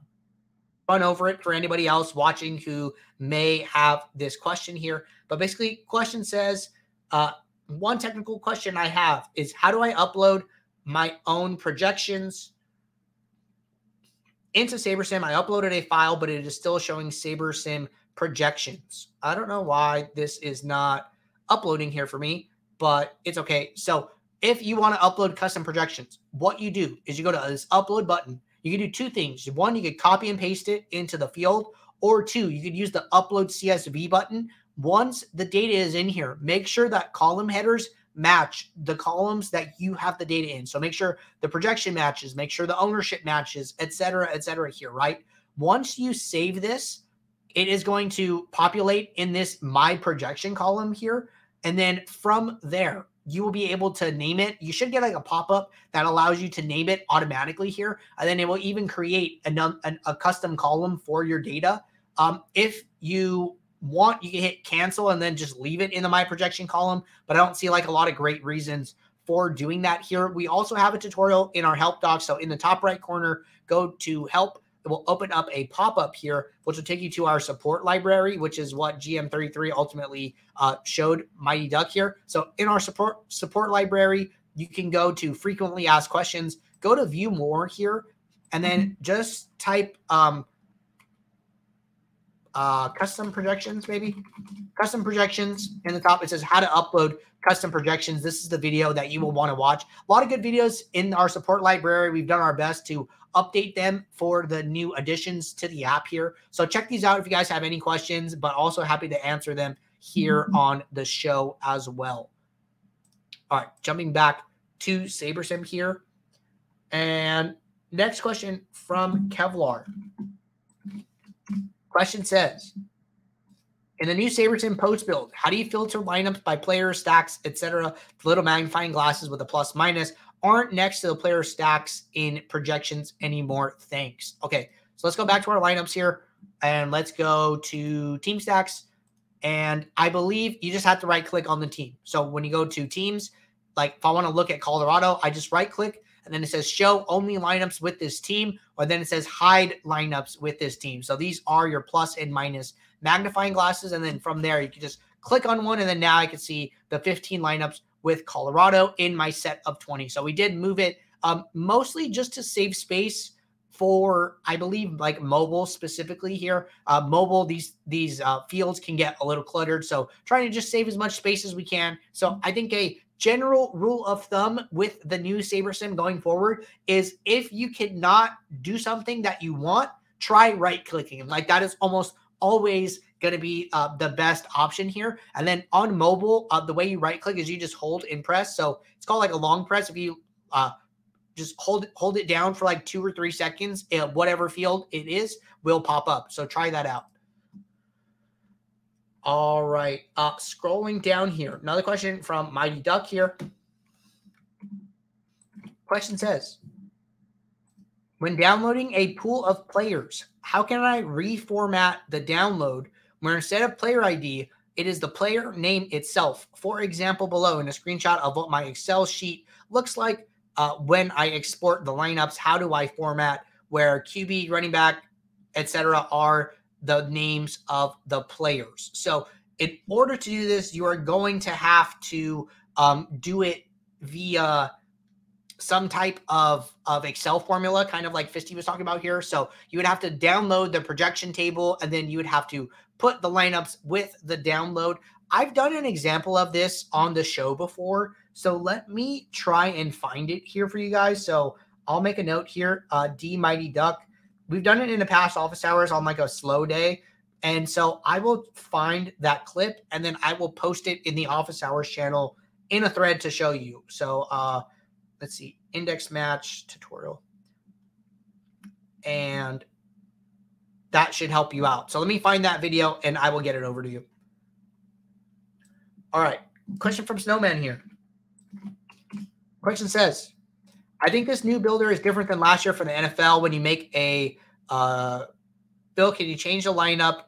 run over it for anybody else watching who may have this question here. But basically, question says uh, one technical question I have is how do I upload my own projections into SaberSim? I uploaded a file, but it is still showing SaberSim projections. I don't know why this is not uploading here for me, but it's okay. So if you want to upload custom projections, what you do is you go to this upload button. You can do two things. One, you could copy and paste it into the field, or two, you could use the upload CSV button. Once the data is in here, make sure that column headers match the columns that you have the data in. So make sure the projection matches, make sure the ownership matches, et cetera, et cetera here, right? Once you save this, it is going to populate in this my projection column here. And then from there, you will be able to name it. You should get like a pop up that allows you to name it automatically here. And then it will even create a, a, custom column for your data. Um, if you want, you can hit cancel and then just leave it in the my projection column. But I don't see like a lot of great reasons for doing that here. We also have a tutorial in our help doc. So in the top right corner, go to help it will open up a pop-up here, which will take you to our support library, which is what GM33 ultimately uh, showed Mighty Duck here. So in our support support library, you can go to frequently asked questions, go to view more here, and then mm-hmm. just type um, uh, custom projections, maybe custom projections in the top. It says how to upload custom projections. This is the video that you will want to watch. A lot of good videos in our support library. We've done our best to update them for the new additions to the app here. So check these out if you guys have any questions, but also happy to answer them here mm-hmm. on the show as well. All right, jumping back to SaberSim here. And next question from Kevlar. Question says, in the new SaberSim post build, how do you filter lineups by player stacks, etc.? The Little magnifying glasses with a plus minus aren't next to the player stacks in projections anymore. Thanks. Okay, so let's go back to our lineups here and let's go to team stacks. And I believe you just have to right click on the team. So when you go to teams, like if I want to look at Colorado, I just right click and then it says show only lineups with this team, or then it says hide lineups with this team. So these are your plus and minus magnifying glasses. And then from there, you can just click on one, and then now I can see the 15 lineups with Colorado in my set of 20. So we did move it um, mostly just to save space for I believe like mobile specifically here. Uh, mobile these these uh, fields can get a little cluttered, so trying to just save as much space as we can. So I think a general rule of thumb with the new SaberSim going forward is if you cannot do something that you want, try right clicking. Like that is almost always going to be uh, the best option here. And then on mobile, uh, the way you right click is you just hold and press. So it's called like a long press. If you uh, just hold hold it down for like two or three seconds, whatever field it is will pop up. So try that out. All right. Uh, scrolling down here, another question from Mighty Duck here. Question says, When downloading a pool of players, how can I reformat the download where instead of player ID, it is the player name itself? For example, below in a screenshot of what my Excel sheet looks like uh, when I export the lineups, how do I format where QB, running back, etc., are the names of the players? So, in order to do this, you are going to have to um, do it via some type of of Excel formula, kind of like Fisty was talking about here. So you would have to download the projection table, and then you would have to put the lineups with the download. I've done an example of this on the show before, so let me try and find it here for you guys. So I'll make a note here. Uh, D Mighty Duck. We've done it in the past office hours on like a slow day. And so I will find that clip and then I will post it in the office hours channel in a thread to show you. So uh let's see, index match tutorial. And that should help you out. So let me find that video and I will get it over to you. All right. Question from Snowman here. Question says, I think this new builder is different than last year for the NFL. When you make a uh, build, can you change the lineup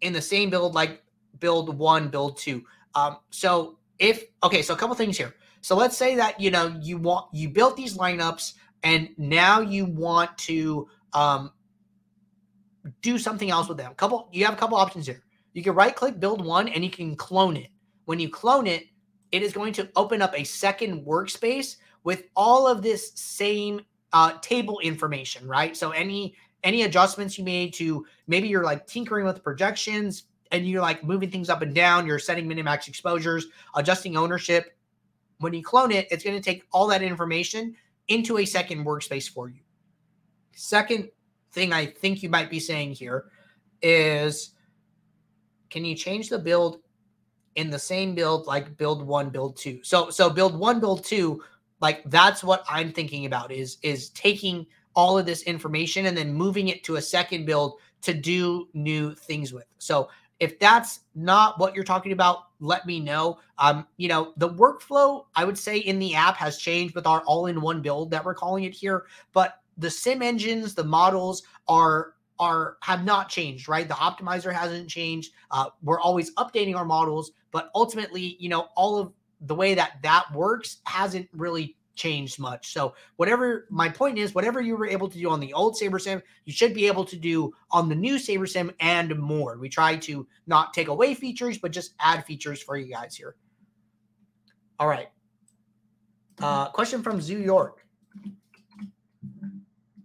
in the same build like build one, build two? Um, so if okay, so a couple things here. So let's say that you know you want you built these lineups and now you want to um, do something else with them. Couple you have a couple options here. You can right click build one and you can clone it. When you clone it, it is going to open up a second workspace with all of this same uh, table information, right? So any any adjustments you made to maybe you're like tinkering with projections and you're like moving things up and down, you're setting minimax exposures, adjusting ownership, when you clone it, it's going to take all that information into a second workspace for you. Second thing I think you might be saying here is can you change the build in the same build like build one, build two? So so build one, build two, like that's what I'm thinking about is is taking all of this information and then moving it to a second build to do new things with. So if that's not what you're talking about, let me know. Um, you know, the workflow I would say in the app has changed with our all-in-one build that we're calling it here, but the sim engines, the models are are have not changed, right? The optimizer hasn't changed. Uh, we're always updating our models, but ultimately, you know, all of the way that that works hasn't really changed much. So whatever my point is, whatever you were able to do on the old SaberSim, you should be able to do on the new SaberSim and more. We try to not take away features, but just add features for you guys here. All right. Uh, question from Zoo York.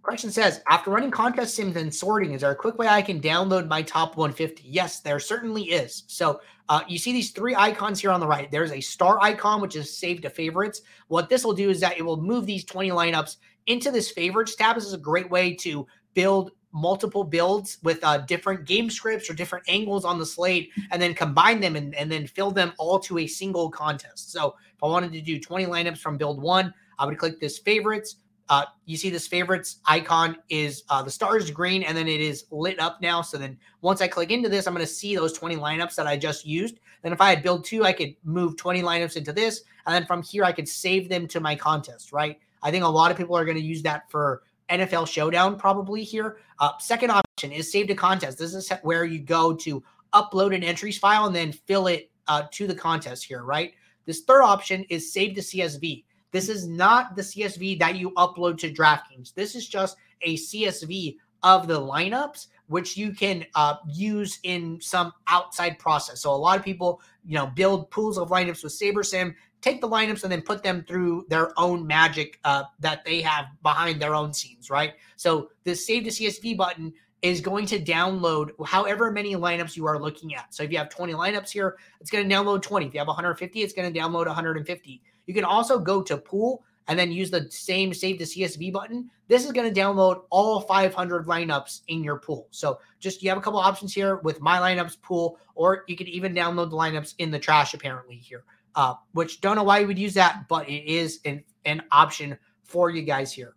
Question says, after running contest sims and sorting, is there a quick way I can download my top 150? Yes, there certainly is. So uh, you see these three icons here on the right. There's a star icon, which is saved to favorites. What this will do is that it will move these 20 lineups into this favorites tab. This is a great way to build multiple builds with uh, different game scripts or different angles on the slate and then combine them and, and then fill them all to a single contest. So if I wanted to do 20 lineups from build one, I would click this favorites uh, you see this favorites icon is uh, the stars green and then it is lit up now. So then once I click into this, I'm going to see those 20 lineups that I just used. Then if I had build two, I could move 20 lineups into this. And then from here, I could save them to my contest, right? I think a lot of people are going to use that for NFL Showdown probably here. Uh, second option is save to contest. This is where you go to upload an entries file and then fill it uh, to the contest here, right? This third option is save to CSV. This is not the CSV that you upload to DraftKings. This is just a CSV of the lineups, which you can uh, use in some outside process. So a lot of people, you know, build pools of lineups with SaberSim, take the lineups and then put them through their own magic uh, that they have behind their own scenes, right? So the save to CSV button is going to download however many lineups you are looking at. So if you have 20 lineups here, it's going to download 20. If you have 150, it's going to download 150. You can also go to pool and then use the same save to CSV button. This is going to download all 500 lineups in your pool. So just you have a couple options here with my lineups pool, or you can even download the lineups in the trash apparently here. Uh, which don't know why you would use that, but it is an, an option for you guys here.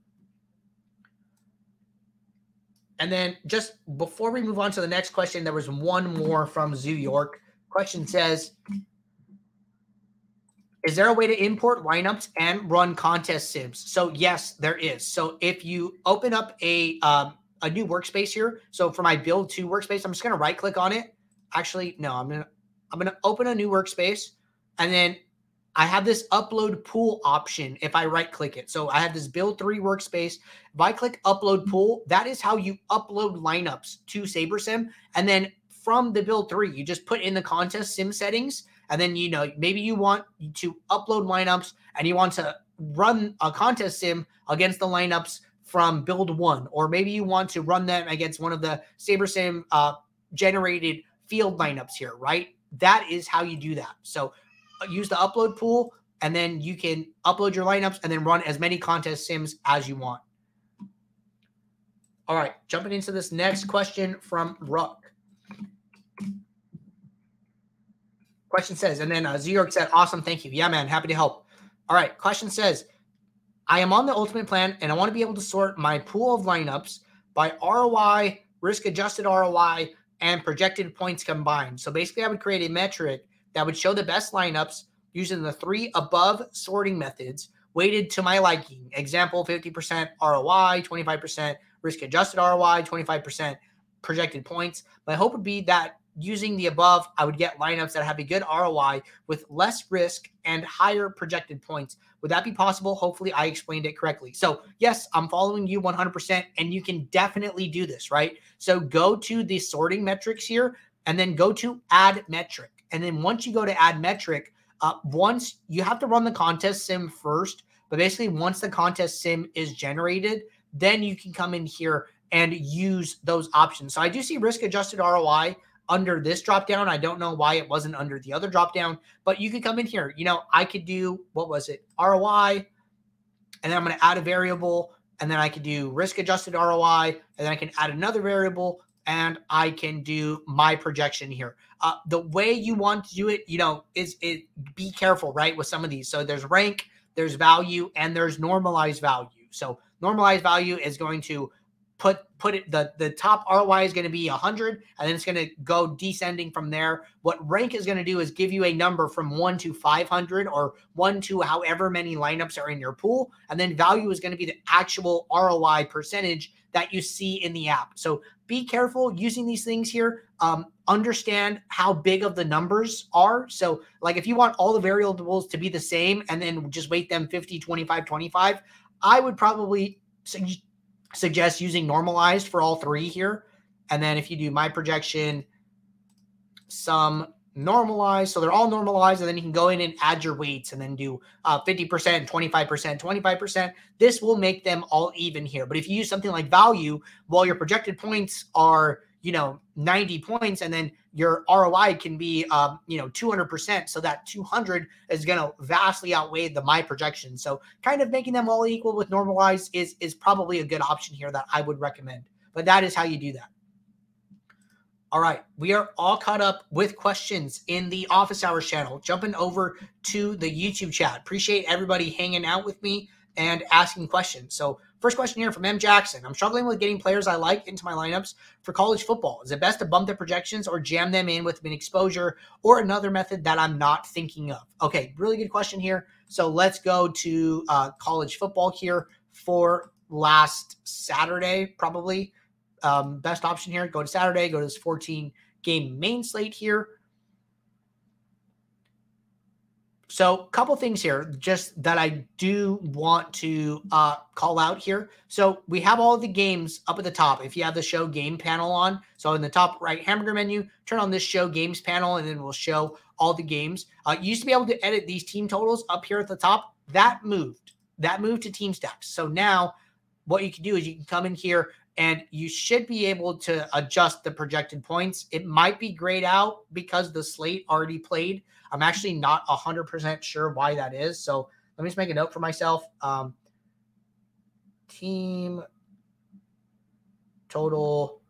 And then just before we move on to the next question, there was one more from Zoo York. Question says, Is there a way to import lineups and run contest sims? So yes, there is. So if you open up a um, a new workspace here, so for my build two workspace, I'm just gonna right click on it. Actually, no, I'm gonna I'm gonna open a new workspace, and then I have this upload pool option if I right click it. So I have this build three workspace. If I click upload pool, that is how you upload lineups to SaberSim. And then from the build three, you just put in the contest sim settings and then you know maybe you want to upload lineups and you want to run a contest sim against the lineups from build one, or maybe you want to run them against one of the SaberSim uh, generated field lineups here, right? That is how you do that. So uh, use the upload pool, and then you can upload your lineups and then run as many contest sims as you want. All right, jumping into this next question from Ruck. Question says, and then uh, Z-York said, awesome, thank you. Yeah, man, happy to help. All right, question says, I am on the ultimate plan and I want to be able to sort my pool of lineups by ROI, risk adjusted ROI, and projected points combined. So basically, I would create a metric that would show the best lineups using the three above sorting methods weighted to my liking. Example 50% ROI, 25% risk adjusted ROI, 25% projected points. My hope would be that using the above, I would get lineups that have a good ROI with less risk and higher projected points. Would that be possible? Hopefully, I explained it correctly. So, yes, I'm following you 100%, and you can definitely do this, right? So, go to the sorting metrics here and then go to add metric. And then once you go to add metric, uh, once you have to run the contest sim first, but basically, once the contest sim is generated, then you can come in here and use those options. So, I do see risk adjusted ROI under this drop down. I don't know why it wasn't under the other drop down, but you could come in here. You know, I could do what was it? ROI, and then I'm going to add a variable, and then I could do risk adjusted ROI, and then I can add another variable, and I can do my projection here. Uh, the way you want to do it, you know, is it be careful, right, with some of these. So there's rank, there's value, and there's normalized value. So normalized value is going to put put it the the top ROI is going to be 100 and then it's going to go descending from there. What rank is going to do is give you a number from 1 to 500 or 1 to however many lineups are in your pool and then value is going to be the actual ROI percentage that you see in the app. So be careful using these things here. Um, understand how big of the numbers are. So like if you want all the variables to be the same and then just weight them 50, 25, 25, I would probably suggest using normalized for all three here. And then if you do my projection, some normalized, so they're all normalized, and then you can go in and add your weights and then do uh, 50%, 25%, 25%. This will make them all even here. But if you use something like value, well, your projected points are you know 90 points and then your roi can be um, you know 200% so that 200 is going to vastly outweigh the my projection so kind of making them all equal with normalized is is probably a good option here that i would recommend but that is how you do that all right, we are all caught up with questions in the office hours channel. Jumping over to the YouTube chat. Appreciate everybody hanging out with me and asking questions. So First question here from M. Jackson. I'm struggling with getting players I like into my lineups for college football. Is it best to bump their projections or jam them in with an exposure or another method that I'm not thinking of? Okay, really good question here. So let's go to uh, college football here for last Saturday, probably. Um, best option here go to Saturday, go to this 14 game main slate here. So, a couple things here, just that I do want to uh, call out here. So, we have all the games up at the top. If you have the show game panel on, so in the top right hamburger menu, turn on this show games panel, and then we'll show all the games. Uh, you used to be able to edit these team totals up here at the top. That moved. That moved to team stacks. So now, what you can do is you can come in here and you should be able to adjust the projected points. It might be grayed out because the slate already played. I'm actually not 100% sure why that is. So let me just make a note for myself. Um, team total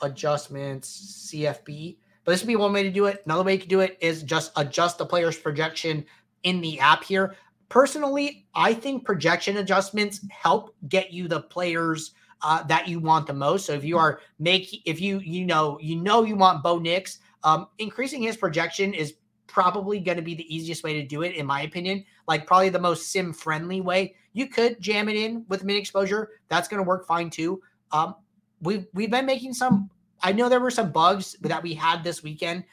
adjustments CFB. But this would be one way to do it. Another way you could do it is just adjust the player's projection in the app here. Personally, I think projection adjustments help get you the players uh, that you want the most. So if you are making, if you you know you know you want Bo Nix, um, increasing his projection is probably going to be the easiest way to do it, in my opinion. Like probably the most sim friendly way. You could jam it in with min exposure. That's going to work fine too. Um, we've we've been making some. I know there were some bugs that we had this weekend.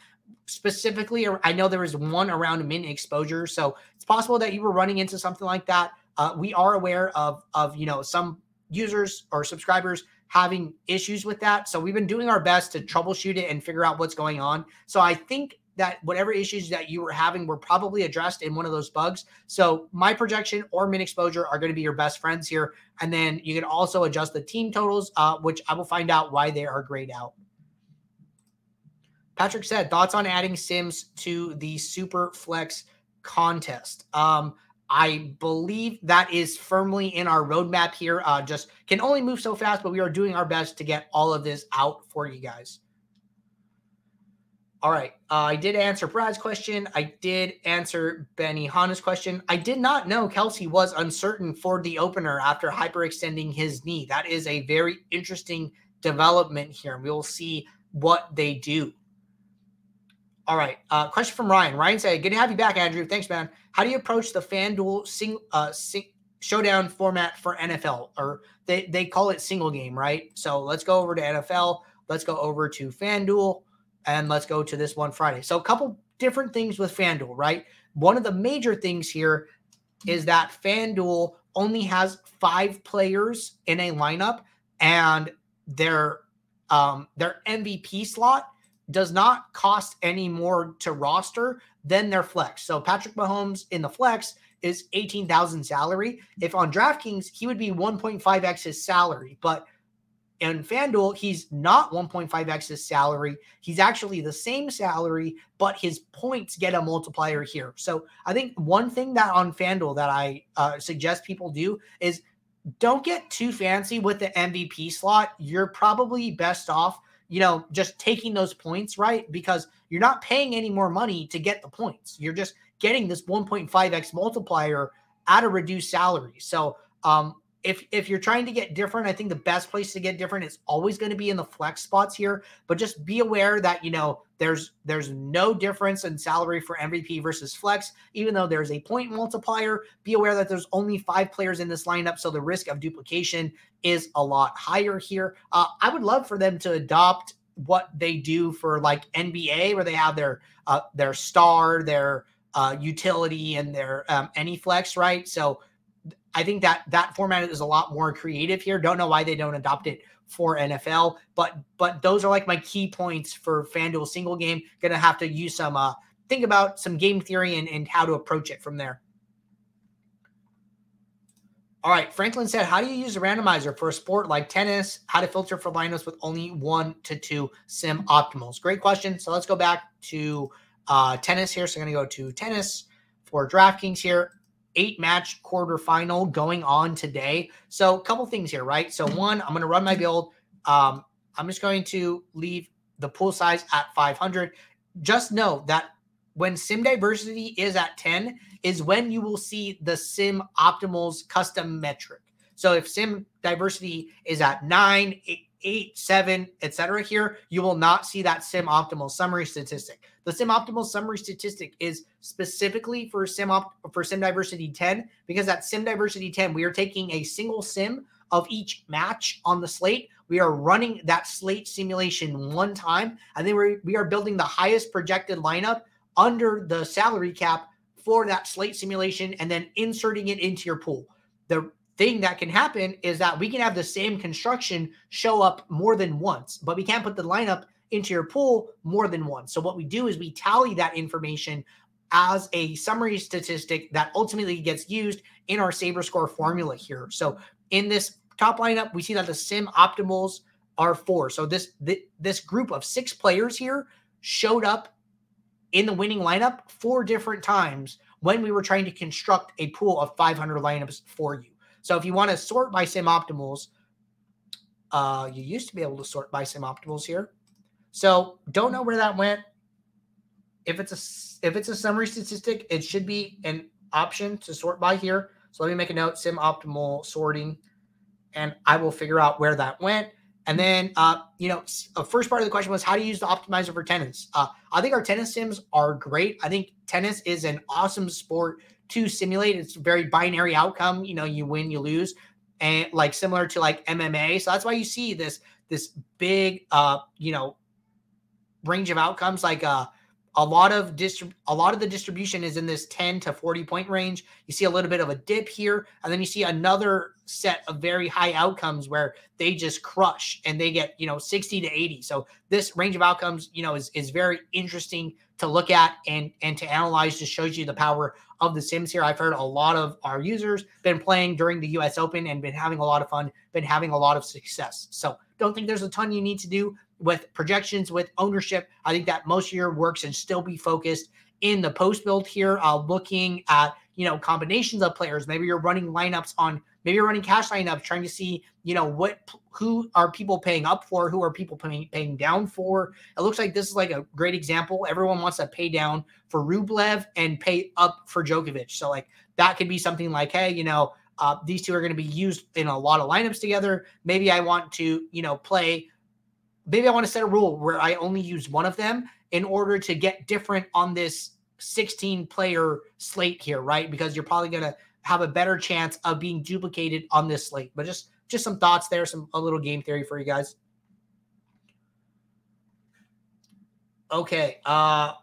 Specifically, I know there was one around min exposure, so it's possible that you were running into something like that. Uh, we are aware of of you know some users or subscribers having issues with that. So we've been doing our best to troubleshoot it and figure out what's going on. So I think that whatever issues that you were having were probably addressed in one of those bugs. So my projection or min exposure are going to be your best friends here. And then you can also adjust the team totals, uh, which I will find out why they are grayed out. Patrick said, thoughts on adding Sims to the Super Flex contest. Um, I believe that is firmly in our roadmap here. Uh, just can only move so fast, but we are doing our best to get all of this out for you guys. All right. Uh, I did answer Brad's question. I did answer Benny Hanna's question. I did not know Kelsey was uncertain for the opener after hyperextending his knee. That is a very interesting development here. We will see what they do. All right. Uh, question from Ryan. Ryan said, Good to have you back, Andrew. Thanks, man. How do you approach the FanDuel sing, uh, sing, showdown format for NFL? Or they, they call it single game, right? So let's go over to NFL. Let's go over to FanDuel and let's go to this one Friday. So a couple different things with FanDuel, right? One of the major things here is that FanDuel only has five players in a lineup and their um, their MVP slot does not cost any more to roster than their flex. So Patrick Mahomes in the flex is 18,000 salary. If on DraftKings, he would be 1.5x his salary, but in FanDuel, he's not 1.5x his salary. He's actually the same salary, but his points get a multiplier here. So I think one thing that on FanDuel that I uh, suggest people do is don't get too fancy with the MVP slot. You're probably best off you know, just taking those points, right? Because you're not paying any more money to get the points. You're just getting this 1.5x multiplier at a reduced salary. So, um, if if you're trying to get different, I think the best place to get different is always going to be in the flex spots here. But just be aware that you know there's there's no difference in salary for MVP versus flex, even though there's a point multiplier. Be aware that there's only five players in this lineup, so the risk of duplication is a lot higher here. Uh, I would love for them to adopt what they do for like NBA, where they have their uh, their star, their uh, utility, and their um, any flex, right? So I think that that format is a lot more creative here. Don't know why they don't adopt it for NFL, but but those are like my key points for FanDuel single game. Gonna have to use some uh think about some game theory and, and how to approach it from there. All right, Franklin said, How do you use a randomizer for a sport like tennis? How to filter for lineups with only one to two sim optimals? Great question. So let's go back to uh, tennis here. So I'm going to go to tennis for DraftKings here eight match quarterfinal going on today. So, a couple things here, right? So, one, I'm going to run my build. Um, I'm just going to leave the pool size at 500. Just know that when sim diversity is at 10 is when you will see the sim optimals custom metric. So if sim diversity is at nine, eight, eight seven, etc. here, you will not see that sim optimal summary statistic. The sim optimal summary statistic is specifically for sim op- for sim diversity 10 because at sim diversity 10 we are taking a single sim of each match on the slate. We are running that slate simulation one time and then we we are building the highest projected lineup under the salary cap for that slate simulation and then inserting it into your pool. The thing that can happen is that we can have the same construction show up more than once, but we can't put the lineup into your pool more than once. So what we do is we tally that information as a summary statistic that ultimately gets used in our Saber score formula here. So in this top lineup, we see that the sim optimals are four. So this this group of six players here showed up in the winning lineup four different times when we were trying to construct a pool of 500 lineups for you. So if you want to sort by sim optimals, uh, you used to be able to sort by sim optimals here. So don't know where that went. If it's a if it's a summary statistic, it should be an option to sort by here. So let me make a note: sim optimal sorting, and I will figure out where that went. And then, uh, you know, a first part of the question was how to use the optimizer for tennis. Uh, I think our tennis sims are great. I think tennis is an awesome sport to simulate. It's a very binary outcome. You know, you win, you lose, and like similar to like MMA. So that's why you see this this big, uh, you know, range of outcomes. Like uh, a lot of distrib- a lot of the distribution is in this 10 to 40 point range. You see a little bit of a dip here, and then you see another set of very high outcomes where they just crush and they get, you know, 60 to 80. So this range of outcomes, you know, is is very interesting to look at and and to analyze just shows you the power of the sims here. I've heard a lot of our users been playing during the US Open and been having a lot of fun, been having a lot of success. So don't think there's a ton you need to do with projections, with ownership. I think that most of your work should still be focused in the post build here, uh, looking at you know combinations of players. Maybe you're running lineups on, maybe you're running cash lineups, trying to see you know what who are people paying up for, who are people paying paying down for. It looks like this is like a great example. Everyone wants to pay down for Rublev and pay up for Djokovic. So like that could be something like, hey, you know. Uh, these two are going to be used in a lot of lineups together. Maybe I want to, you know, play maybe I want to set a rule where I only use one of them in order to get different on this 16 player slate here, right? Because you're probably going to have a better chance of being duplicated on this slate. But just just some thoughts there, some a little game theory for you guys. Okay. Uh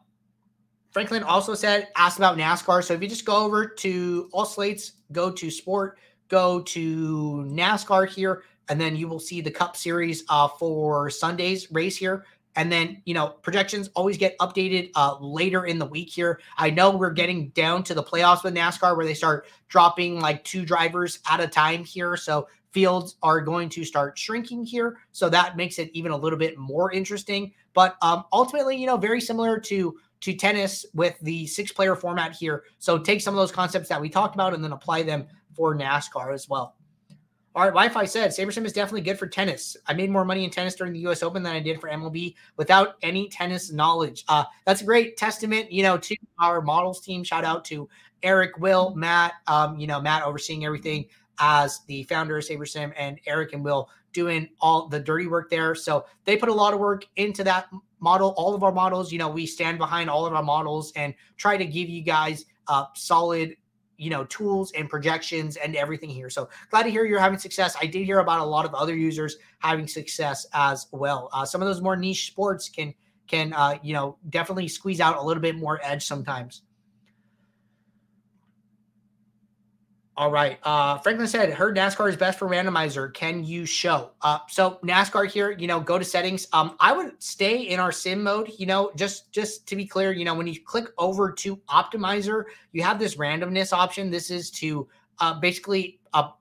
Franklin also said asked about NASCAR. So if you just go over to all slates, go to sport, go to NASCAR here, and then you will see the Cup Series uh, for Sunday's race here. And then, you know, projections always get updated uh, later in the week here. I know we're getting down to the playoffs with NASCAR where they start dropping like two drivers at a time here. So fields are going to start shrinking here. So that makes it even a little bit more interesting. But um, ultimately, you know, very similar to to tennis with the six player format here. So take some of those concepts that we talked about and then apply them for NASCAR as well. All right, Wi-Fi said SaberSim is definitely good for tennis. I made more money in tennis during the U.S. Open than I did for MLB without any tennis knowledge. Uh, that's a great testament, you know, to our models team. Shout out to Eric, Will, Matt. Um, you know, Matt overseeing everything as the founder of SaberSim, and Eric and Will doing all the dirty work there. So they put a lot of work into that model. All of our models, you know, we stand behind all of our models and try to give you guys uh, solid you know tools and projections and everything here. So glad to hear you're having success. I did hear about a lot of other users having success as well. Uh, some of those more niche sports can can uh, you know definitely squeeze out a little bit more edge sometimes All right. Uh, Franklin said, heard NASCAR is best for randomizer. Can you show? Uh, so NASCAR here, you know, go to settings. Um, I would stay in our sim mode, you know, just just to be clear, you know, when you click over to optimizer, you have this randomness option. This is to uh, basically uh,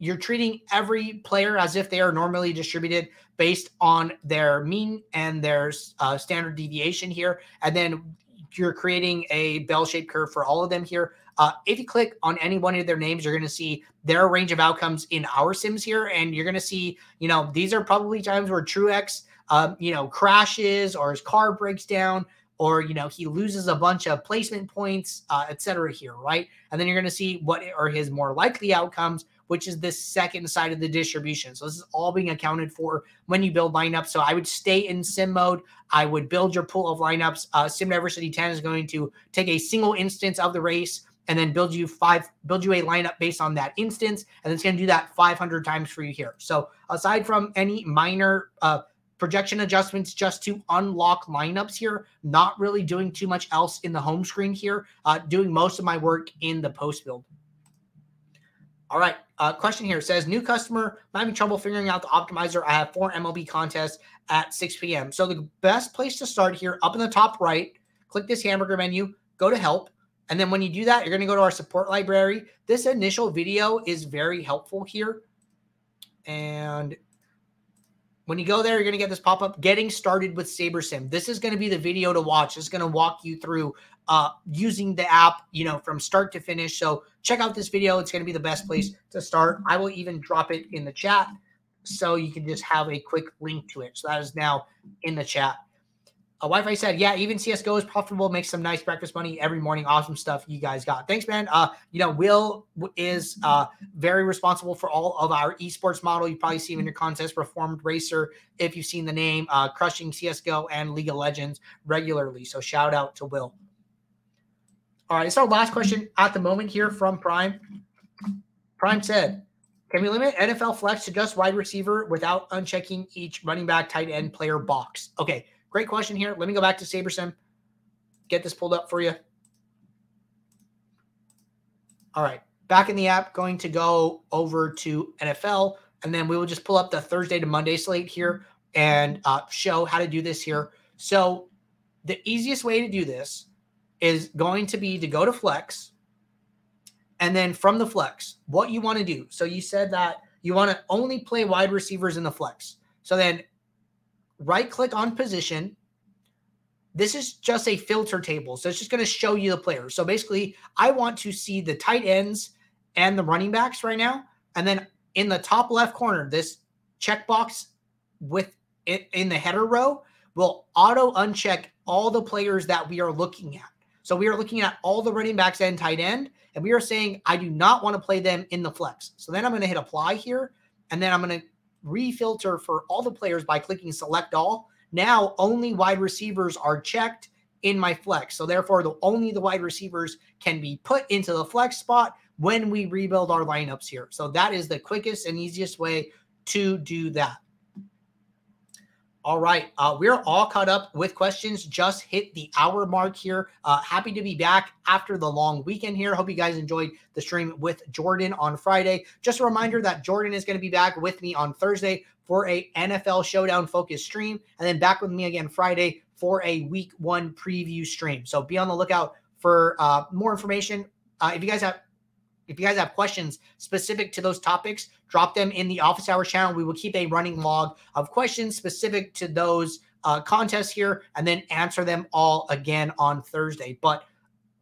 you're treating every player as if they are normally distributed based on their mean and their uh, standard deviation here. And then you're creating a bell-shaped curve for all of them here. Uh, if you click on any one of their names, you're going to see their range of outcomes in our sims here, and you're going to see, you know, these are probably times where Truex, um, you know, crashes or his car breaks down, or you know, he loses a bunch of placement points, uh, etc. Here, right? And then you're going to see what are his more likely outcomes, which is the second side of the distribution. So this is all being accounted for when you build lineups. So I would stay in sim mode. I would build your pool of lineups. Uh, Sim Diversity 10 is going to take a single instance of the race and then build you five, build you a lineup based on that instance, and it's going to do that 500 times for you here. So aside from any minor uh, projection adjustments just to unlock lineups here, not really doing too much else in the home screen here, uh, doing most of my work in the post build. All right. Uh, question here says new customer. I'm having trouble figuring out the optimizer. I have four MLB contests at 6 p.m. So the best place to start here, up in the top right, click this hamburger menu, go to help, and then when you do that, you're going to go to our support library. This initial video is very helpful here. And when you go there, you're going to get this pop up getting started with SaberSim. This is going to be the video to watch. It's going to walk you through uh, using the app, you know, from start to finish. So check out this video. It's going to be the best place to start. I will even drop it in the chat so you can just have a quick link to it. So that is now in the chat. Uh, Wi-Fi said, "Yeah, even CS:GO is profitable. Makes some nice breakfast money every morning. Awesome stuff you guys got. Thanks, man. Uh, you know, Will is uh very responsible for all of our esports model. You probably see him in your contest, Reformed Racer, if you've seen the name, uh, crushing CS:GO and League of Legends regularly. So shout out to Will. All right, it's our last question at the moment here from Prime. Prime said, "Can we limit NFL flex to just wide receiver without unchecking each running back, tight end, player box?" Okay." Great question here. Let me go back to SaberSim. Get this pulled up for you. All right. Back in the app, going to go over to NFL, and then we will just pull up the Thursday to Monday slate here and uh, show how to do this here. So, the easiest way to do this is going to be to go to Flex, and then from the Flex, what you want to do. So, you said that you want to only play wide receivers in the Flex. So, then right click on position. This is just a filter table. So it's just going to show you the players. So basically, I want to see the tight ends and the running backs right now. And then in the top left corner, this checkbox with it in the header row will auto uncheck all the players that we are looking at. So we are looking at all the running backs and tight end, and we are saying I do not want to play them in the flex. So then I'm going to hit apply here, and then I'm going to refilter for all the players by clicking select all. Now only wide receivers are checked in my flex. So therefore, the only the wide receivers can be put into the flex spot when we rebuild our lineups here. So that is the quickest and easiest way to do that. All right. Uh, we're all caught up with questions. Just hit the hour mark here. Uh, happy to be back after the long weekend here. Hope you guys enjoyed the stream with Jordan on Friday. Just a reminder that Jordan is going to be back with me on Thursday for a NFL Showdown focused stream, and then back with me again Friday for a Week One preview stream. So be on the lookout for uh, more information. Uh, if you guys have if you guys have questions specific to those topics, drop them in the office hours channel. We will keep a running log of questions specific to those uh, contests here and then answer them all again on Thursday. But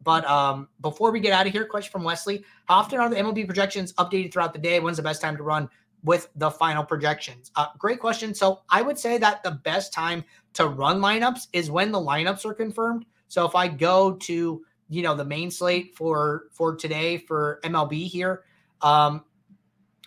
but um, before we get out of here, question from Wesley: How often are the MLB projections updated throughout the day? When's the best time to run with the final projections? Uh, great question. So I would say that the best time to run lineups is when the lineups are confirmed. So if I go to you know the main slate for for today for MLB here. Um,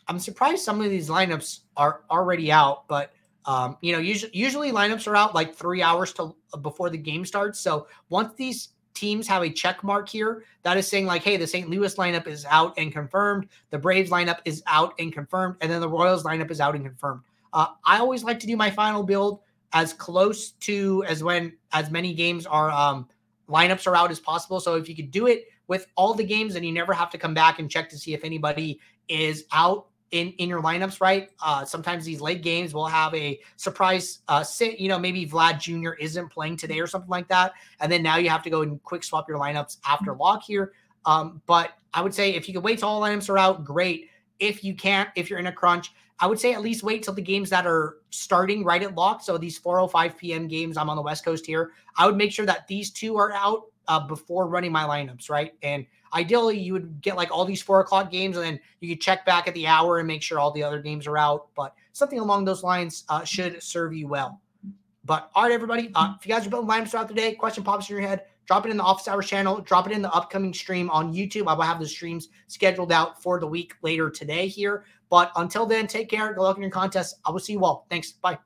I'm surprised some of these lineups are already out, but um, you know usually usually lineups are out like three hours to before the game starts. So once these teams have a check mark here that is saying like, hey, the St. Louis lineup is out and confirmed, the Braves lineup is out and confirmed, and then the Royals lineup is out and confirmed. Uh, I always like to do my final build as close to as when as many games are um, lineups are out as possible. So if you could do it with all the games, and you never have to come back and check to see if anybody is out in in your lineups, right? Uh, sometimes these late games will have a surprise uh, sit. You know, maybe Vlad Jr. isn't playing today or something like that, and then now you have to go and quick swap your lineups after lock here. Um, but I would say if you could wait till all lineups are out, great. If you can't, if you're in a crunch, I would say at least wait till the games that are starting right at lock. So these 4:05 p.m. games, I'm on the West Coast here. I would make sure that these two are out uh, before running my lineups, right? And ideally, you would get like all these four o'clock games, and then you could check back at the hour and make sure all the other games are out. But something along those lines uh, should serve you well. But all right, everybody, uh, if you guys are building lineups throughout the day, question pops in your head, drop it in the office hours channel, drop it in the upcoming stream on YouTube. I will have the streams scheduled out for the week later today here. But until then, take care. Good luck in your contest. I will see you all. Thanks. Bye.